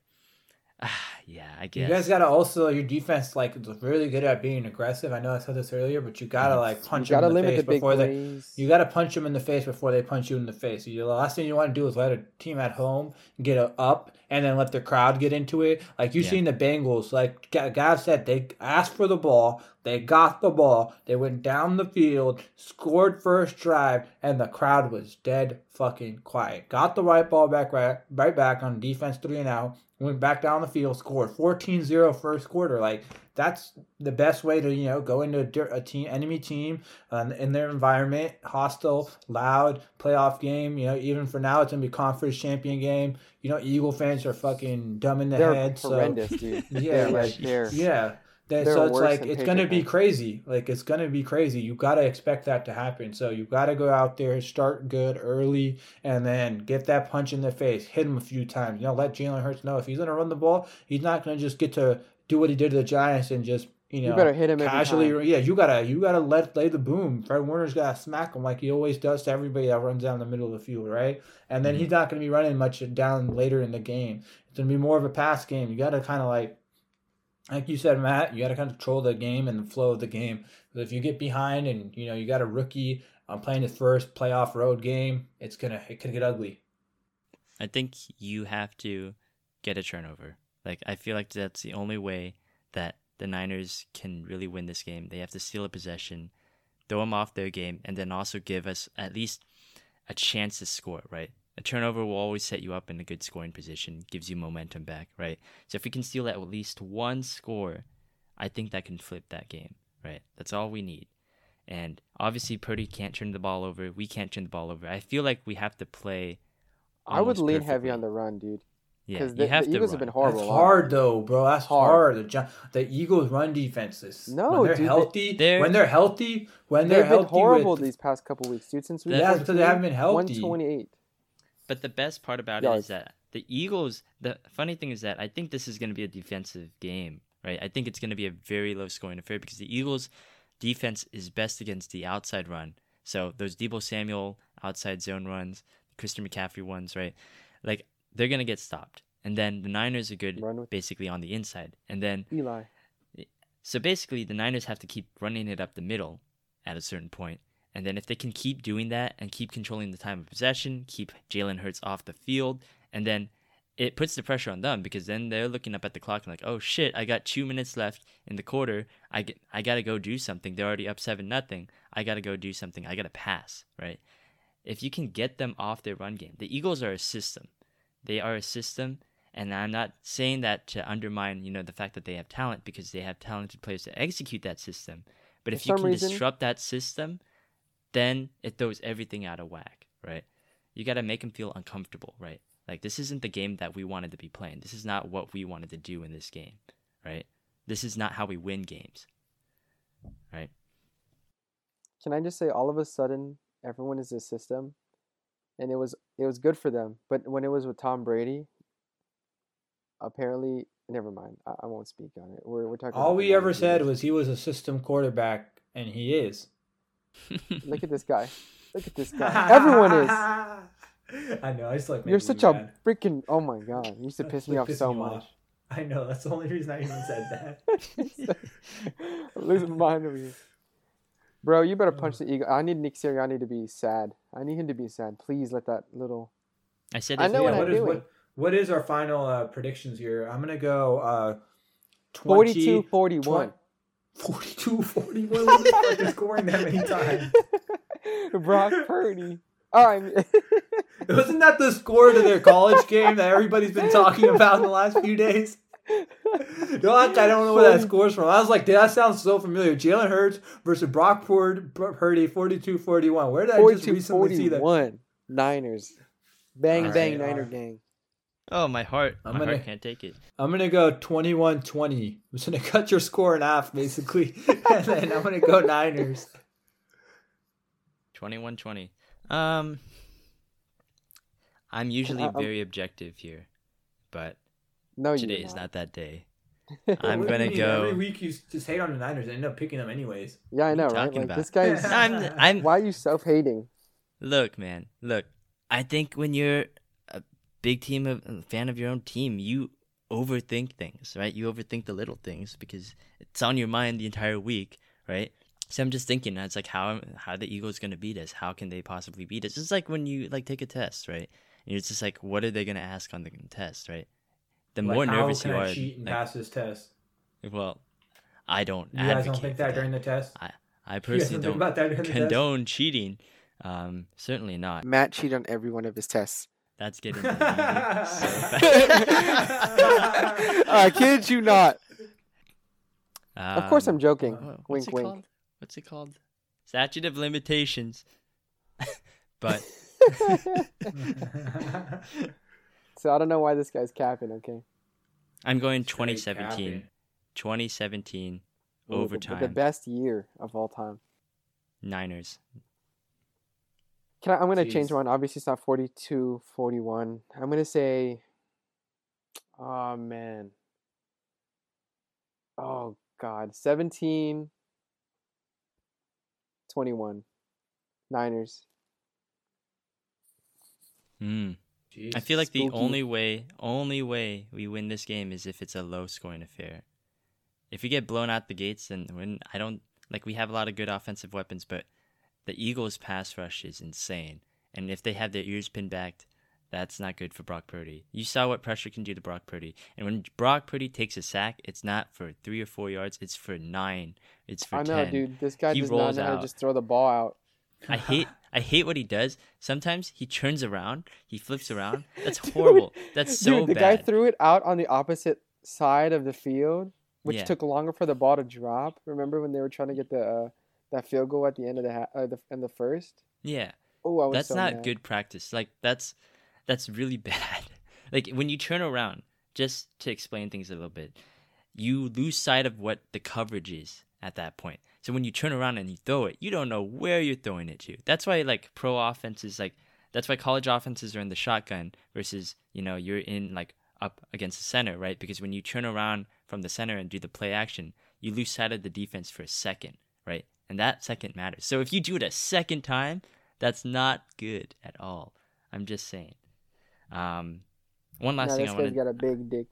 Ah, *sighs* yeah, I guess. You guys gotta also your defense like is really good at being aggressive. I know I said this earlier, but you gotta like You punch them gotta in the face the big before they. plays. You gotta punch them in the face before they punch you in the face. You, the last thing you want to do is let a team at home get a, up and then let the crowd get into it. Like you Yeah. seen the Bengals, like Ga- Gav said, they asked for the ball, they got the ball, they went down the field, scored first drive, and the crowd was dead fucking quiet. Got the right ball back right, right back on defense three and out. Went back down the field, scored 14-0 first quarter. Like that's the best way to you know go into a, a team enemy team um, in their environment, hostile, loud playoff game. You know, even for now, it's gonna be conference champion game. You know, Eagle fans are fucking dumb in the They're head. So horrendous, dude. *laughs* yeah, They're like they're yeah. That, so it's like it's gonna be crazy. Like it's gonna be crazy. You gotta expect that to happen. So you gotta go out there, start good early, and then get that punch in the face. Hit him a few times. You know, let Jalen Hurts know if he's gonna run the ball, he's not gonna just get to do what he did to the Giants and just you know you better hit him casually. Yeah, you gotta you gotta let lay the boom. Fred Warner's gotta smack him like he always does to everybody that runs down the middle of the field, right? And then Mhm. he's not gonna be running much down later in the game. It's gonna be more of a pass game. You gotta kind of like like you said, Matt, you got to control the game and the flow of the game. Because if you get behind and you know you got a rookie um, playing his first playoff road game, it's gonna it could get ugly. I think you have to get a turnover. Like I feel like that's the only way that the Niners can really win this game. They have to steal a possession, throw them off their game, and then also give us at least a chance to score. Right, a turnover will always set you up in a good scoring position, gives you momentum back. Right, so if we can steal at least one score, I think that can flip that game. Right, that's all we need. And obviously, Purdy can't turn the ball over. We can't turn the ball over. I feel like we have to play. I would almost lean heavy on the run, dude. Yeah, Because you the, have the to Eagles run. have been horrible. That's hard though, bro. That's hard. Hard. The, the Eagles run defenses. No, when they're dude, healthy. they're- when they're healthy. When they're They've been healthy. horrible with, these past couple weeks, dude. Since we Yeah, won because they haven't been healthy. 128. But the best part about it Yards. is that the Eagles. The funny thing is that I think this is going to be a defensive game, right? I think it's going to be a very low scoring affair because the Eagles' defense is best against the outside run. So those Deebo Samuel outside zone runs, Christian McCaffrey ones, right? Like they're going to get stopped, and then the Niners are good, basically on the inside, and then Eli. So basically, the Niners have to keep running it up the middle at a certain point. And then if they can keep doing that and keep controlling the time of possession, keep Jalen Hurts off the field, and then it puts the pressure on them because then they're looking up at the clock and like, oh shit, I got two minutes left in the quarter. I get, I gotta go do something. They're already up seven nothing. I gotta go do something. I gotta pass, right? If you can get them off their run game, the Eagles are a system. They are a system, and I'm not saying that to undermine, you know, the fact that they have talent because they have talented players to execute that system. But if you can reason- disrupt that system, then it throws everything out of whack, right? You got to make them feel uncomfortable, right? Like this isn't the game that we wanted to be playing. This is not what we wanted to do in this game, right? This is not how we win games. Right? Can I just say, all of a sudden, everyone is a system, and it was it was good for them. But when it was with Tom Brady, apparently, never mind. I, I won't speak on it. We're we're talking. All about we ever said was he was a system quarterback, and he is. Look at this guy. Look at this guy. *laughs* Everyone is. I know. I just like. You're such a mad. freaking. Oh my god, you used to piss me off so much. off. I know. That's the only reason I even said that. *laughs* Losing my mind over here. Bro, you better punch the ego. I need Nick Sirianni to be sad. I need him to be sad. Please let that little. I said I know we- what yeah, I'm what is doing. what? What is our final uh, predictions here? I'm gonna go uh, 20, 42 41. 42 41. What the fuck is scoring that many times? *laughs* Brock Purdy. Oh, all right. *laughs* Wasn't that the score to their college game that everybody's been talking about in the last few days? *laughs* No, I I don't know where that Forty- score's from. I was like, dude, that sounds so familiar. Jalen Hurts versus Brock Purd- Purdy, 42-41. Where did I just 42 recently see that? 41. Niners. Bang, All bang, right, Niner all right. gang. Oh, my heart. I'm my gonna- heart can't take it. I'm gonna go 21-20. I'm just gonna *laughs* cut your score in half, basically, *laughs* and then I'm gonna go Niners. *laughs* 21-20. Um, I'm usually I'm- very objective here, but No, today you is not that day. I'm What do you gonna mean? go. Every week you just hate on the Niners and end up picking them anyways. Yeah, I know, right? talking Like about? this guy's. I'm. I'm. Why are you self hating? Look, man. Look. I think when you're a big team of fan of your own team, you overthink things, right? You overthink the little things because it's on your mind the entire week, right? So I'm just thinking, it's like how how the Eagles gonna beat us? How can they possibly beat us? It's like when you like take a test, right? And it's just like, what are they gonna ask on the test, right? The Like, more how nervous can you I are, cheat and like, pass this test. well, I don't. You guys don't think for that during the test? I You guys personally don't don't about that during the test? condone cheating. Um, certainly not. Matt cheated on every one of his tests. That's getting deleted so fast. *laughs* I kid you not. Of course, I'm Um, joking. wha- wha- wink, what's it wink. Called? What's it called? Statute of limitations. *laughs* but *laughs* So I don't know why this guy's capping. Okay. I'm going 2017. 2017 Ooh, the- overtime. The, best year of all time. Niners. Can I, I'm gonna change Jeez. one. Obviously, it's not 42, 41. I'm gonna say. *sniffs* Oh man. Oh God, 17. 21. Niners. Hmm. Jeez. I feel like the only way, only way we win this game is if it's a low scoring affair. If we get blown out the gates, then when I don't like we have a lot of good offensive weapons, but the Eagles' pass rush is insane. And if they have their ears pinned back, that's not good for Brock Purdy. You saw what pressure can do to Brock Purdy. And when Brock Purdy takes a sack, it's not for three or four yards, it's for nine. It's for I know, 10. dude. This guy He does not know how out. to just throw the ball out. I *laughs* hate I hate what he does. Sometimes he turns around, he flips around. *laughs* That's horrible. That's so Dude, the bad. guy threw it out on the opposite side of the field, which Yeah. took longer for the ball to drop. Remember when they were trying to get the uh, that field goal at the end of the ha- uh, the in the first? yeah. Oh, I was that's so not mad. good practice. Like that's that's really *laughs* bad. like when you turn around, just to explain things a little bit, you lose sight of what the coverage is at that point. So when you turn around and you throw it, you don't know where you're throwing it to. That's why like pro offenses like that's why college offenses are in the shotgun versus, you know, you're in like up against the center, right? Because when you turn around from the center and do the play action, you lose sight of the defense for a second, right? And that second matters. So if you do it a second time, that's not good at all. I'm just saying. Um, one last Nah, thing this I guy's to got a big dick.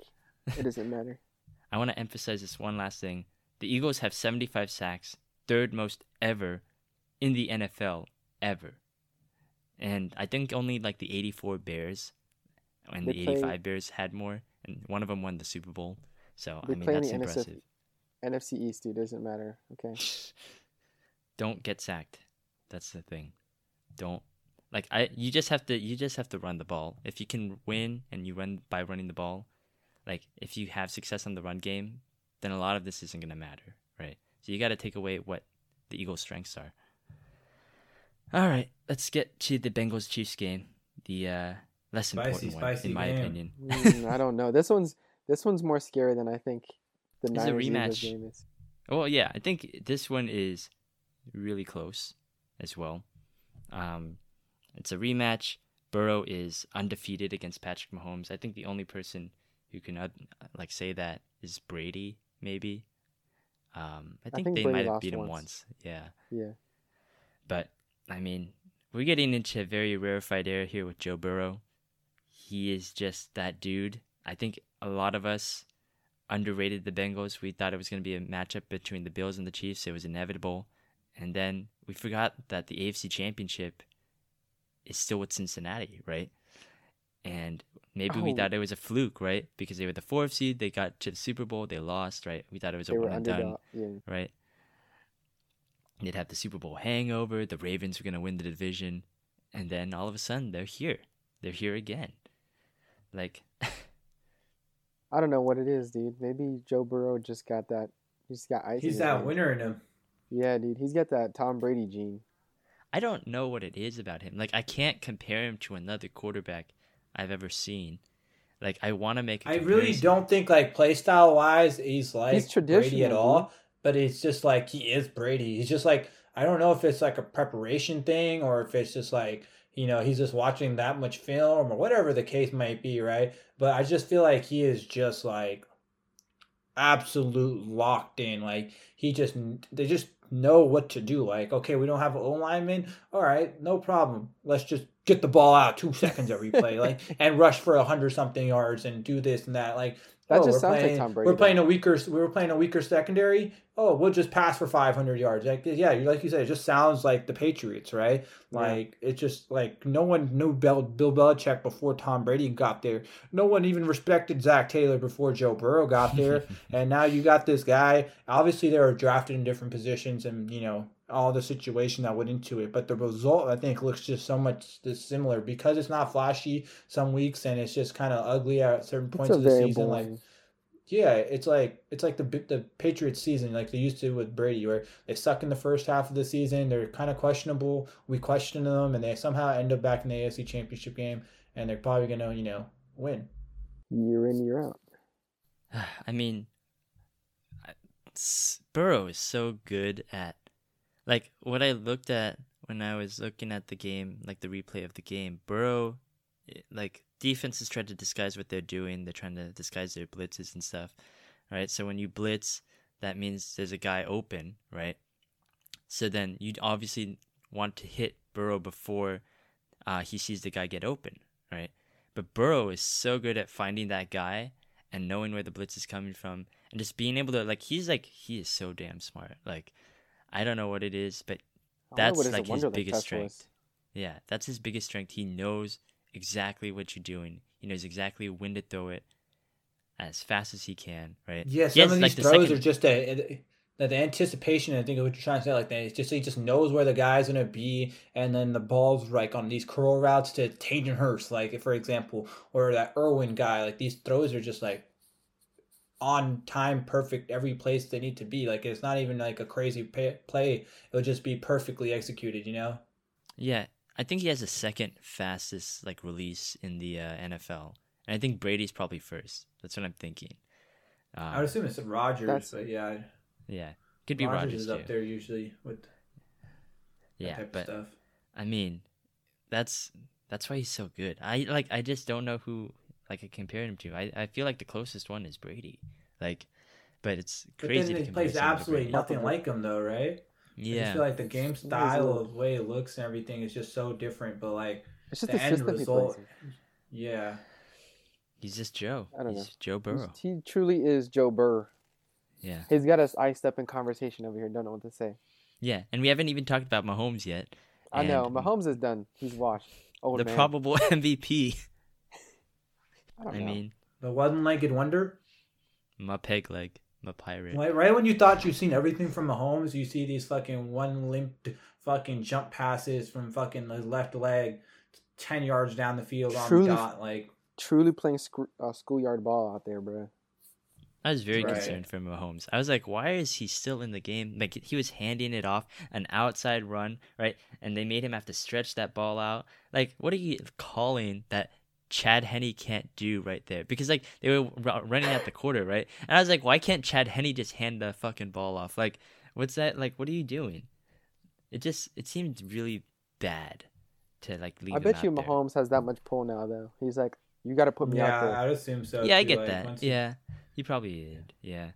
It doesn't matter. *laughs* I want to emphasize this one last thing. The Eagles have 75 sacks, third most ever in the NFL ever. And I think only like the 84 Bears and They the play- 85 Bears had more, and one of them won the Super Bowl. So I mean that's impressive. NFC, NFC East, dude. Doesn't matter. Okay. *laughs* Don't get sacked. That's the thing. Don't like I. You just have to. You just have to run the ball. If you can win and you run by running the ball, like if you have success on the run game, then a lot of this isn't gonna matter, right? So you got to take away what the Eagles' strengths are. All right, let's get to the Bengals Chiefs game. The uh, less Spicy, important one, spicy in my game. opinion. *laughs* Mm, I don't know. This one's this one's more scary than I think the It's a Niners Eagles rematch. game is. Well, yeah, I think this one is really close as well. Um, it's a rematch. Burrow is undefeated against Patrick Mahomes. I think the only person who can uh, like say that is Brady, maybe. Um, I think, think they might have beat him once. once. Yeah. Yeah. But I mean, we're getting into a very rarefied air here with Joe Burrow. He is just that dude. I think a lot of us underrated the Bengals. We thought it was going to be a matchup between the Bills and the Chiefs. It was inevitable. And then we forgot that the AFC Championship is still with Cincinnati, right? And maybe we Oh. thought it was a fluke, right? Because they were the fourth seed, they got to the Super Bowl, they lost, right? We thought it was a They were one and done. Yeah. right? They'd have the Super Bowl hangover. The Ravens were going to win the division, and then all of a sudden they're here. They're here again. Like, *laughs* I don't know what it is, dude. Maybe Joe Burrow just got that. He's got ice. He's that winner in him. Yeah, dude. He's got that Tom Brady gene. I don't know what it is about him. Like, I can't compare him to another quarterback I've ever seen. Like, I want to make. I I really don't think like play style wise he's like He's Brady at all. dude. But it's just like he is Brady. He's just like I don't know if it's like a preparation thing or if it's just like you know he's just watching that much film or whatever the case might be, right? But I just feel like he is just like absolute locked in. Like he just they just know what to do. Like okay, we don't have an O lineman. All right, no problem. Let's just get the ball out two seconds every play, like *laughs* and rush for a hundred something yards and do this and that. Like That oh, just we're sounds like playing, Tom Brady, We're playing a weaker. We were playing a weaker secondary. Oh, we'll just pass for five hundred yards. Like yeah, like you said, it just sounds like the Patriots, right? Yeah. Like it's just like no one knew Bill, Bill Belichick before Tom Brady got there. No one even respected Zac Taylor before Joe Burrow got there. *laughs* and now you got this guy. Obviously, they were drafted in different positions, and you know all the situation that went into it. But the result, I think, looks just so much similar because it's not flashy some weeks, and it's just kind of ugly at certain points of the very season. Like yeah, it's like it's like the the Patriots season, like they used to with Brady, where they suck in the first half of the season. They're kind of questionable. We question them, and they somehow end up back in the AFC Championship game, and they're probably gonna, you know, win. year in, year out. *sighs* I mean, I- S- Burrow is so good at, like, what I looked at when I was looking at the game, like the replay of the game. Burrow, eh, like, defenses try to disguise what they're doing. They're trying to disguise their blitzes and stuff, right? So when you blitz, that means there's a guy open, right? So then you'd obviously want to hit Burrow before uh, he sees the guy get open, right? But Burrow is so good at finding that guy and knowing where the blitz is coming from and just being able to like he's like he is so damn smart. Like I don't know what it is, but That's like his Wonderland biggest strength. was. yeah, that's his biggest strength. He knows exactly what you're doing. He knows exactly when to throw it as fast as he can, right? Yeah, He some has, of like, these the throws second- are just a, the, the anticipation. I think of what you're trying to say, like that. It's just he just knows where the guy's gonna be, and then the ball's like on these curl routes to Hayden Hurst, like for example, or that Irwin guy. Like these throws are just like on time, perfect every place they need to be. Like it's not even like a crazy pay, play. It'll just be perfectly executed. You know. Yeah, I think he has the second fastest like release in the uh, NFL, and I think Brady's probably first. That's what I'm thinking. Um, I would assume it's Rodgers, That's- but yeah, yeah, could be Rogers Rodgers is too. up there usually with that Yeah, type but of stuff. I mean, that's that's why he's so good. I like I just don't know who like I compare him to. I, I feel like the closest one is Brady. Like, but it's crazy. But crazy. then he plays absolutely Brady. nothing like him, though, right? Yeah. I just Yeah, feel like the game style, little- the way it looks, and everything is just so different. But like, It's just the the end system he result, yeah, he's just Joe. I don't he's know. Joe Burrow. He's- He truly is Joe Burr. Yeah, He's got us iced up in conversation over here. Don't know what to say. yeah, and we haven't even talked about Mahomes yet. I know And Mahomes is done. He's washed. Old the man. probable *laughs* MVP. I, I mean, the one-legged wonder. my peg leg, my pirate. Right, right when you thought you've seen everything from Mahomes, you see these fucking one limped fucking jump passes from fucking his left leg, ten yards down the field on the dot. Like, Truly playing sc- uh, schoolyard ball out there, bro. I was very Right. concerned for Mahomes. I was like, why is he still in the game? Like he was handing it off an outside run, right? And they made him have to stretch that ball out. Like, what are you calling that Chad Henne can't do right there? Because like they were running at the quarter, right? And I was like, why can't Chad Henne just hand the fucking ball off? Like, what's that? Like, what are you doing? It just it seemed really bad to like leave. I bet you out there. Mahomes has that much pull now, though. He's like, you got to put me out yeah. I'd assume so. Yeah, I get like, that. once you- Yeah, he probably did. Yeah,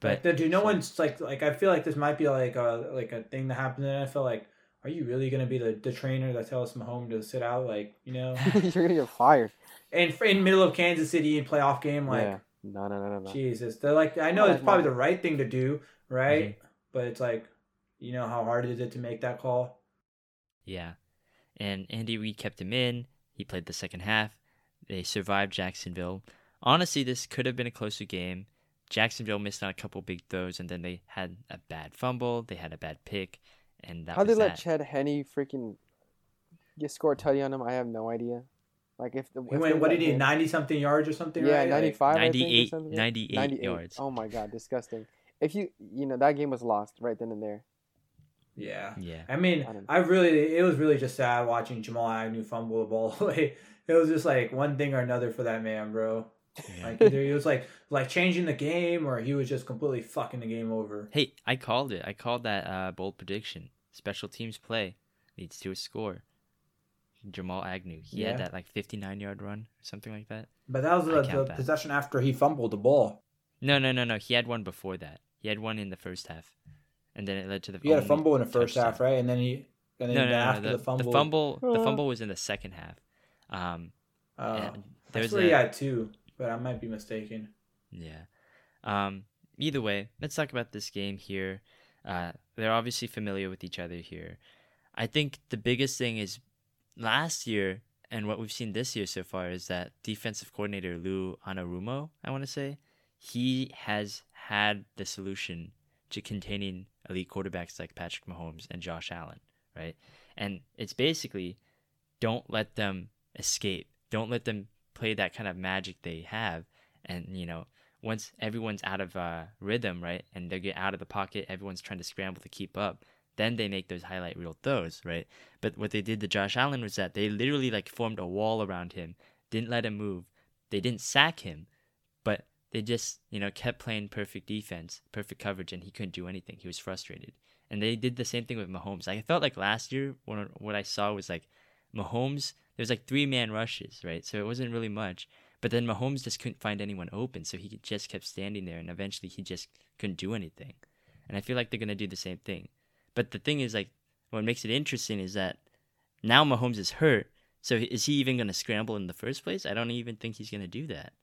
But but do you know one's like like I feel like this might be like a like a thing that happens in the NFL. Like, are you really gonna be the, the trainer that tells Mahomes to sit out? Like, you know, *laughs* You're gonna get fired. and in middle of Kansas City in playoff game, like, yeah. No, no, no, no, no. Jesus, they're like, I know Like it's probably my- the right thing to do, right? Mm-hmm. But it's like, you know, how hard is it to make that call? Yeah. And Andy Reid kept him in. He played the second half. They survived Jacksonville. Honestly, this could have been a closer game. Jacksonville missed on a couple big throws, and then they had a bad fumble. They had a bad pick, and that How they was let that. Chad Henne freaking get score a tutty on him? I have no idea. Like if the He if went, what did he, him- 90 something yards or something, Yeah, right? Like, 95, I think, or 98 something. 98 yards. Oh my god, disgusting. If you you know that game was lost right then and there. yeah. Yeah. I mean, I I really, it was really just sad watching Jamal Agnew fumble the ball *laughs* away. It was just like one thing or another for that man, bro. Yeah. Like either he was like like changing the game, or he was just completely fucking the game over. Hey, I called it. I called that uh, bold prediction. Special teams play leads to a score. Jamal Agnew. He Yeah. had that like 59 yard run, something like that. But that was I the, the possession after he fumbled the ball. No, no, no, no. He had one before that. He had one in the first half, and then it led to the. He had a fumble in the first touchdown. half, right? And then he, and then No, no, no, after no. the, The, fumble, the fumble, the Uh. fumble was in the second half. Um, Oh, and I there's swear a he had two, but I might be mistaken. yeah. Um, either way, let's talk about this game here. Uh, they're obviously familiar with each other here. I think the biggest thing is last year and what we've seen this year so far is that defensive coordinator Lou Anarumo, I want to say, he has had the solution to containing elite quarterbacks like Patrick Mahomes and Josh Allen, right? And it's basically don't let them escape. Don't let them play that kind of magic they have. And, you know, once everyone's out of uh, rhythm, right, and they get out of the pocket, everyone's trying to scramble to keep up, then they make those highlight reel throws, right? But what they did to Josh Allen was that they literally like formed a wall around him, didn't let him move. They didn't sack him, but they just, you know, kept playing perfect defense, perfect coverage, and he couldn't do anything. He was frustrated. And they did the same thing with Mahomes. I felt like last year, when, what I saw was like Mahomes, there's like three man rushes, right? So it wasn't really much. But then Mahomes just couldn't find anyone open, so he just kept standing there, and eventually he just couldn't do anything. And I feel like they're gonna do the same thing. But the thing is, like, what makes it interesting is that now Mahomes is hurt. So is he even gonna scramble in the first place? I don't even think he's gonna do that.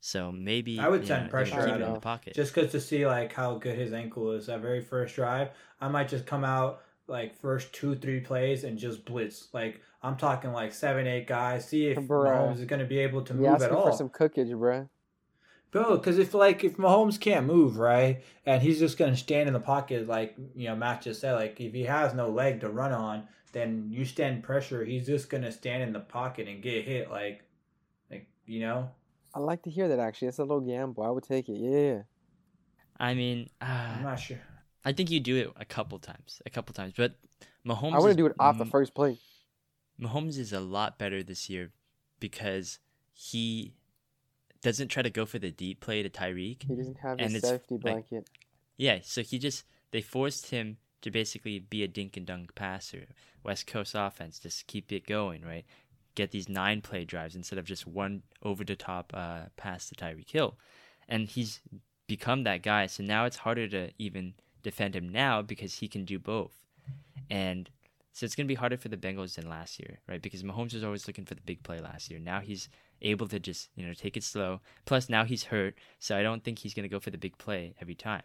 So maybe I would send know, pressure out in the pocket. Just because to see like how good his ankle is that very first drive, I might just come out like first two three plays and just blitz. Like I'm talking like seven eight guys. See if Bruh. Mahomes is going to be able to You move at asking all. for some cookage, bro. Bro, because if like if Mahomes can't move right, and he's just gonna stand in the pocket, like you know Matt just said, like if he has no leg to run on, then you stand pressure, he's just gonna stand in the pocket and get hit, like, like you know. I like to hear that actually. It's a little gamble. I would take it. Yeah. I mean, *sighs* I'm uh, not sure. I think you do it a couple times, a couple times. But Mahomes, I to do it off the first play. Mahomes is a lot better this year because he doesn't try to go for the deep play to Tyreek. He doesn't have And his safety like, blanket. Yeah, so he just they forced him to basically be a dink and dunk passer. West Coast offense, just keep it going, right? Get these nine play drives instead of just one over the top uh, pass to Tyreek Hill, and he's become that guy. So now it's harder to even defend him now because he can do both, and so it's gonna be harder for the Bengals than last year, right? Because Mahomes was always looking for the big play last year. Now he's able to just you know take it slow. Plus now he's hurt, so I don't think he's gonna go for the big play every time.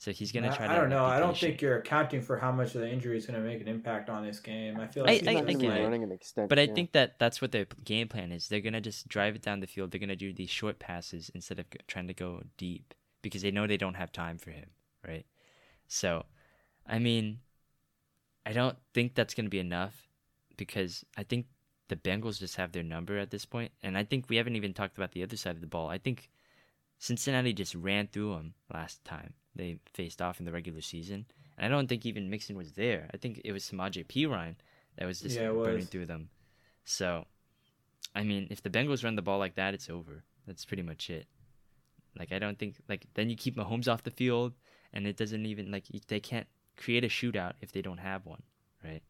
So he's gonna try I to. I don't know. I don't patient. think you're accounting for how much of the injury is gonna make an impact on this game. I feel like He's he's I- not not I gonna get running an extent. But I think that that's what their game plan is. They're gonna just drive it down the field. They're gonna do these short passes instead of trying to go deep because they know they don't have time for him, right? So, I mean, I don't think that's gonna be enough because I think the Bengals just have their number at this point, and I think we haven't even talked about the other side of the ball. I think Cincinnati just ran through them last time they faced off in the regular season, and I don't think even Mixon was there. I think it was Samaje Perine that was just Yeah, it burning was. through them. So, I mean, if the Bengals run the ball like that, it's over. That's pretty much it. Like I don't think like then you keep Mahomes off the field, and it doesn't even like they can't create a shootout if they don't have one, right?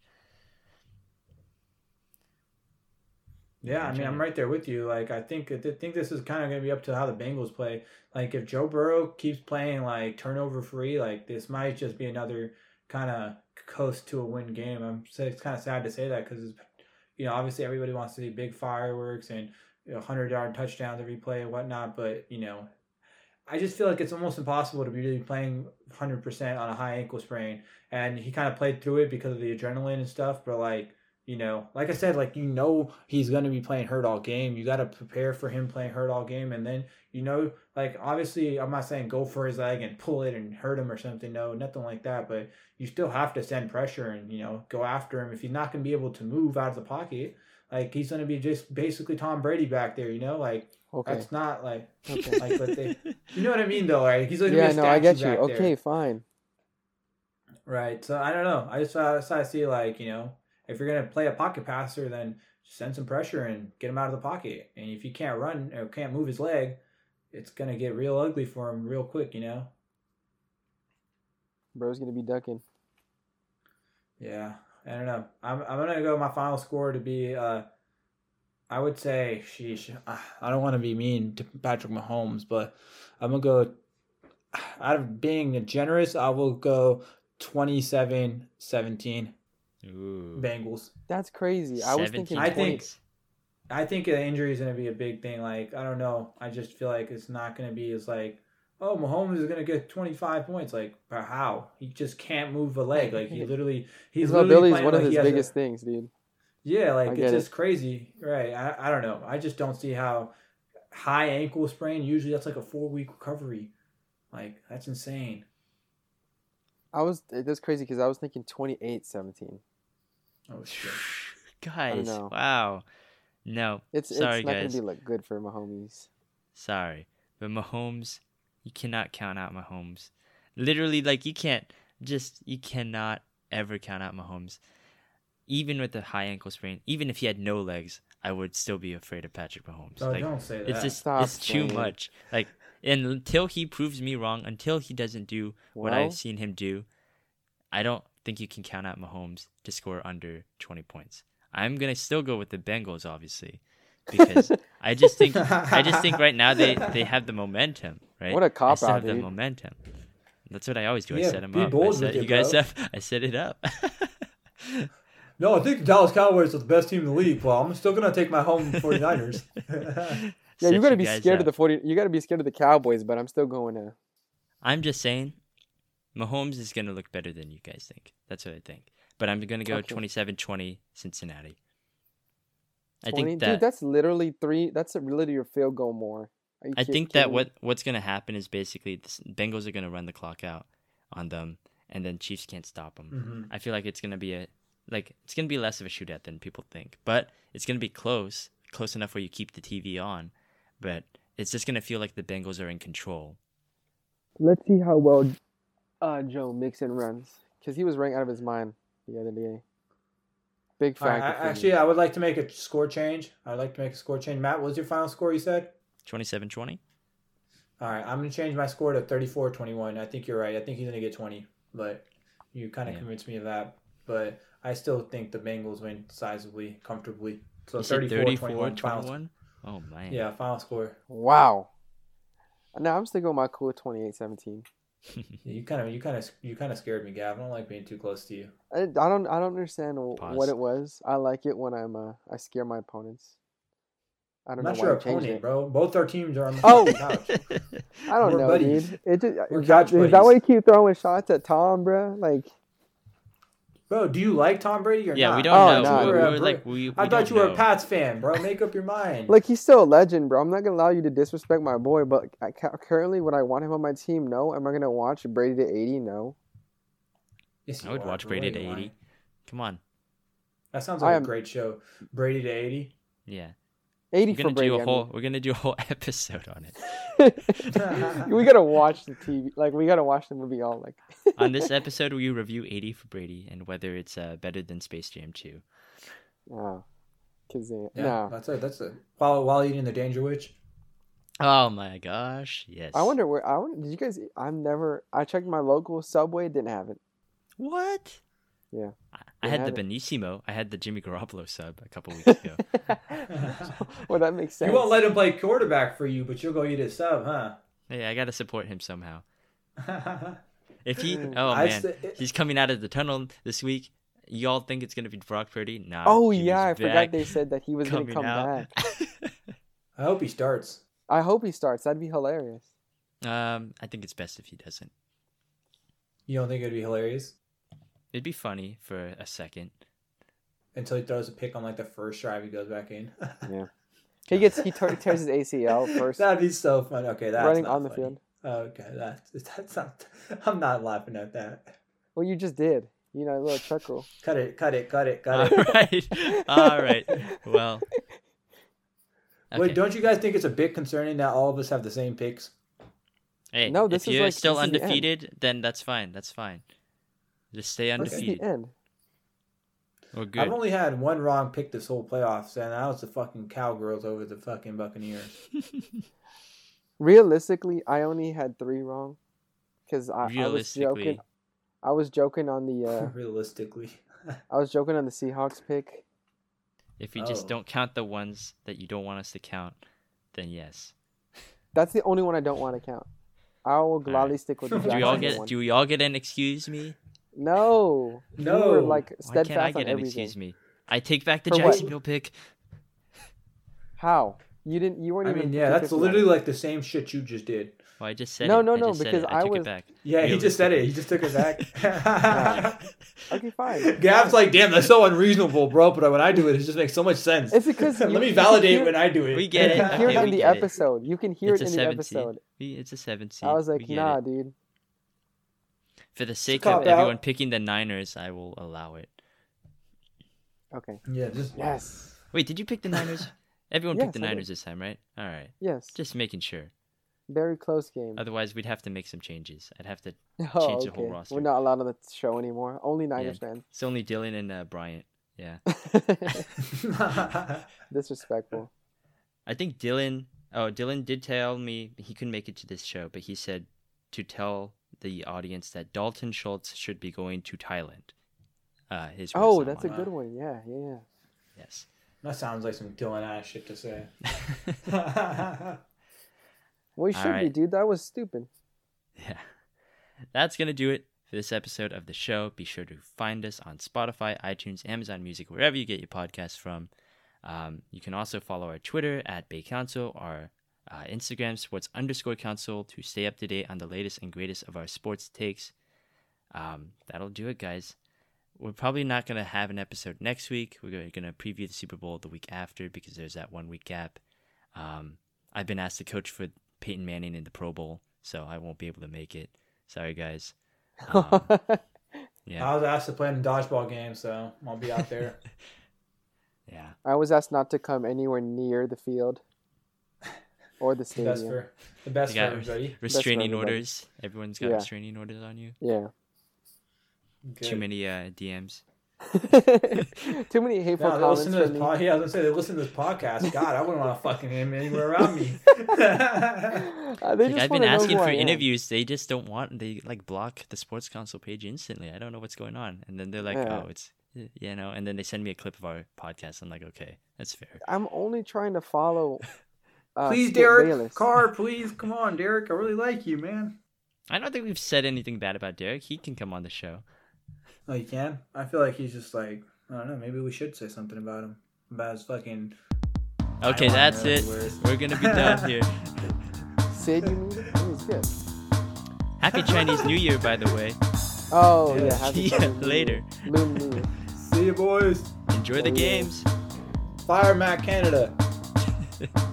Yeah, I'm mean, I'm right there with you. Like, I think I think this is kind of going to be up to how the Bengals play. Like, if Joe Burrow keeps playing like turnover free, like this might just be another kind of coast to a win game. I'm it's kind of sad to say that because you know obviously everybody wants to see big fireworks and you know, hundred yard touchdowns every play and whatnot, but you know. I just feel like it's almost impossible to be really playing 100% on a high ankle sprain. And he kind of played through it because of the adrenaline and stuff. But, like, you know, like I said, like you know he's gonna be playing hurt all game. You gotta prepare for him playing hurt all game, and then you know, like obviously, I'm not saying go for his leg and pull it and hurt him or something. No, nothing like that. But you still have to send pressure and you know go after him if he's not gonna be able to move out of the pocket. Like he's gonna be just basically Tom Brady back there. You know, like Okay. that's not like Okay. like they, you know what I mean though, right? He's gonna yeah, no, I get you. there. Okay, fine. Right. So I don't know. I just I just I see like you know if you're gonna play a pocket passer, then send some pressure and get him out of the pocket. And if you can't run or can't move his leg, it's gonna get real ugly for him real quick. You know. Bro's gonna be ducking. Yeah. I don't know. I'm I'm gonna go my final score to be uh. I would say, sheesh. I don't want to be mean to Patrick Mahomes, but I'm gonna go. Out of being generous, I will go 27-17 Ooh. Bengals. That's crazy. I was thinking. 17 I think- points. I think the injury is going to be a big thing. Like, I don't know. I just feel like it's not going to be as like, oh, Mahomes is going to get 25 points. Like, but how? He just can't move a leg. *laughs* Like, he literally, he's his literally mobility is playing one of like his he has a- biggest things, dude. Yeah, like get it's it. just crazy. Right. I, I don't know. I just don't see how high ankle sprain, usually that's like a four week recovery. Like, that's insane. I was. Eh, that's crazy because I was thinking 28-17. Oh, shit. *sighs* Guys, know. wow. No, It's Sorry, it's not guys. gonna be like good for Mahomes. sorry. But Mahomes, you cannot count out Mahomes. Literally, like, you can't just, you cannot ever count out Mahomes. Even with the high ankle sprain, even if he had no legs, I would still be afraid of Patrick Mahomes. Oh, like, don't say that. it's just, Stop it's too saying. much. Like, and until he proves me wrong, until he doesn't do what Well, I've seen him do, I don't think you can count out Mahomes to score under 20 points. I'm gonna still go with the Bengals, obviously, because *laughs* I just think I just think right now they they have the momentum, right? What a cop still out, have the dude. momentum. That's what I always do. I set them up. I set, with it, you guys bro. up. *laughs* I set it up. *laughs* no, I think the Dallas Cowboys are the best team in the league. Well, I'm still going to take my home *laughs* 49ers. *laughs* Yeah, Set you gotta be guys scared up. of the 40. You gotta be scared of the Cowboys, but I'm still going to. I'm just saying, Mahomes is gonna look better than you guys think. That's what I think. But I'm gonna go Okay. 27-20 Cincinnati. I 20? think that dude, that's literally three. That's a literally your field goal more. Are you I kid- think that kidding me? what what's gonna happen is basically the Bengals are gonna run the clock out on them, and then Chiefs can't stop them. Mhm. I feel like it's gonna be a like it's gonna be less of a shootout than people think, but it's gonna be close, close enough where you keep the TV on, but it's just gonna feel like the Bengals are in control. Let's see how well uh, Joe Mixon runs because he was running out of his mind the other day. Big All right, factor. I, actually, I would like to make a score change. I'd like to make a score change. Matt, what was your final score you said? 27-20? All right, I'm going to change my score to 34 21. I think you're right. I think he's going to get 20, but you kind of Yeah. convinced me of that. But I still think the Bengals win decisively, comfortably. So You 34 34 21. Final, Oh man. yeah, final score. wow. Now I'm still going my cool 28-17. *laughs* Yeah, you kind of, you kind of, you kind of scared me, Gav. I don't like being too close to you. I, I don't I don't understand Pause. what it was. I like it when I'm uh, I scare my opponents. I I'm don't not know your why I opponent, bro. Both our teams are on the Oh! same couch. *laughs* I don't We're know, buddies. dude. It just, We're is, that, couch is that why you keep throwing shots at Tom, bro? Like Bro, do you like Tom Brady or yeah, not? we don't Oh, know. nah, we, dude. we We're were like we, we I thought don't you were know. a Pats fan, bro. Make up your mind. Like he's still a legend, bro. I'm not gonna allow you to disrespect my boy, but I, ca- currently, would I want him on my team? No. Am I gonna watch Brady to 80? No. Yes, I you would are, watch bro. Brady to 80. lying? Come on. That sounds like am- a great show. Brady to 80. Yeah. 80 We're for gonna Brady. do a I whole we're gonna do a whole *laughs* episode on it. *laughs* we gotta watch the TV. Like we gotta watch the movie all like. *laughs* on this episode we review 80 for Brady and whether it's uh, better than Space Jam 2. Oh, cause uh, Yeah, no. that's it. That's it. While while eating the Dangerwich. Oh my gosh. Yes. I wonder where. I wonder, did you guys? I've never. I checked my local Subway. Didn't have it. What? Yeah. I, I had had the it. Benissimo. I had the Jimmy Garoppolo sub a couple weeks ago. *laughs* well, that makes sense. You won't let him play quarterback for you, but you'll go eat his sub, huh? hey, I got to support him somehow. *laughs* If he, Mm. oh I man, st- he's coming out of the tunnel this week. Y'all think it's gonna be Brock Purdy? Nah. oh Jimmy's yeah, I forgot they said that he was gonna come out. back. *laughs* I hope he starts. I hope he starts. That'd be hilarious. um, I think it's best if he doesn't. You don't think it'd be hilarious It'd be funny for a second. until he throws a pick on like the first drive he goes back in. Yeah. *laughs* He gets he tor- tears his ACL *laughs* first, That'd be so fun. Okay, that's running not on the field. Okay, that's *laughs* that's not. I'm not laughing at that. Well, you just did. You know, a little chuckle. Cut it, cut it, cut it, All cut it. right, all right. Well, Wait, don't you guys think it's a bit concerning that all of us have the same picks? Hey, No, this if is you're like- still this is the undefeated, then that's fine. That's fine. Just stay undefeated. the end. We're I've only had one wrong pick this whole playoffs, and that was the fucking Cowgirls over the fucking Buccaneers. *laughs* Realistically, I only had three wrong, because I, I was joking. I was joking on the *laughs* uh, Realistically, I was joking on the Seahawks pick. if we just Oh. don't count the ones that you don't want us to count, then yes. That's the only one I don't want to count. I will gladly stick with the Do Do we all get? one. Do we all get an excuse me? No, you No. were like Why steadfast can't I on get an everything. excuse me? I take back the For what? Jacksonville pick. How you didn't? You weren't I even. mean, yeah, that's literally like the same shit you just did. Well, I just said No, it. no, I no, just said because it. I I took was- it back. Yeah, he just said it. He just took it back. *laughs* Okay, fine. *laughs* Gab's like, damn, that's so unreasonable, bro. But when I do it, it just makes so much sense. It's because *laughs* let you- me you validate hear- when I do it. We get You it. can hear Okay, it we in the get it. episode. You can hear It's it a in the seven episode. We- It's a seven seed. I was We like, get nah, it. dude. For the sake cop of out. everyone picking the Niners, I will allow it. Okay. Yeah, just Yes. Wait, did you pick the Niners? *laughs* Everyone picked the Yes, I did. Niners this time, right? All right. Yes. Just making sure. Very close game. Otherwise, we'd have to make some changes. I'd have to. *laughs* Oh, change the whole roster. We're not allowed on the show anymore. Only Niners then. It's only Dylan and uh, Bryant. Yeah. *laughs* Disrespectful. I think Dylan. Oh, Dylan did tell me he couldn't make it to this show, but he said to tell the audience that Dalton Schultz should be going to Thailand. Uh, his Oh, not that's a good one. Yeah, yeah. yes. that sounds like some Dylan ass shit to say. *laughs* Well, you should be, dude. That was stupid. Yeah. That's going to do it for this episode of the show. Be sure to find us on Spotify, iTunes, Amazon Music, wherever you get your podcasts from. Um, you can also follow our Twitter at Bay Council, our uh, Instagram, sports underscore council, to stay up to date on the latest and greatest of our sports takes. Um, that'll do it, guys. We're probably not going to have an episode next week. We're going to preview the Super Bowl the week after because there's that one week gap. Um, I've been asked to coach for Peyton Manning in the Pro Bowl, so I won't be able to make it. Sorry, guys. Um, *laughs* yeah, I was asked to play in a dodgeball game, so I'll be out there. *laughs* yeah. I was asked not to come anywhere near the field or the the best for the best You for everybody. Restraining everybody. orders. Everyone's got Yeah. restraining orders on you. Yeah. Too many uh, DMs. *laughs* Too many hateful No, they comments listen to this me. pod- yeah, I was gonna say they listen to this podcast. *laughs* God, I wouldn't want to fucking him anywhere around me. *laughs* Uh, Like, I've been asking for interviews. They just don't want. They like block the Sports Council page instantly. I don't know what's going on. And then they're like, Yeah. "Oh, it's you know." And then they send me a clip of our podcast. I'm like, "Okay, that's fair." I'm only trying to follow. Uh, please, Skip Derek Bayless. Carr, *laughs* please come on, Derek. I really like you, man. I don't think we've said anything bad about Derek. He can come on the show. Oh, you can. I feel like he's just like I don't know. Maybe we should say something about him about his fucking. Okay, that's it. words. We're gonna be done *laughs* here. Sid, you mean? He was good. Happy Chinese New Year, by the way. Oh yeah. Yeah. happy Yeah, Chinese later. Lunar New Year. See you, boys. Enjoy the Oh, yeah. games. Fire Matt Canada. *laughs*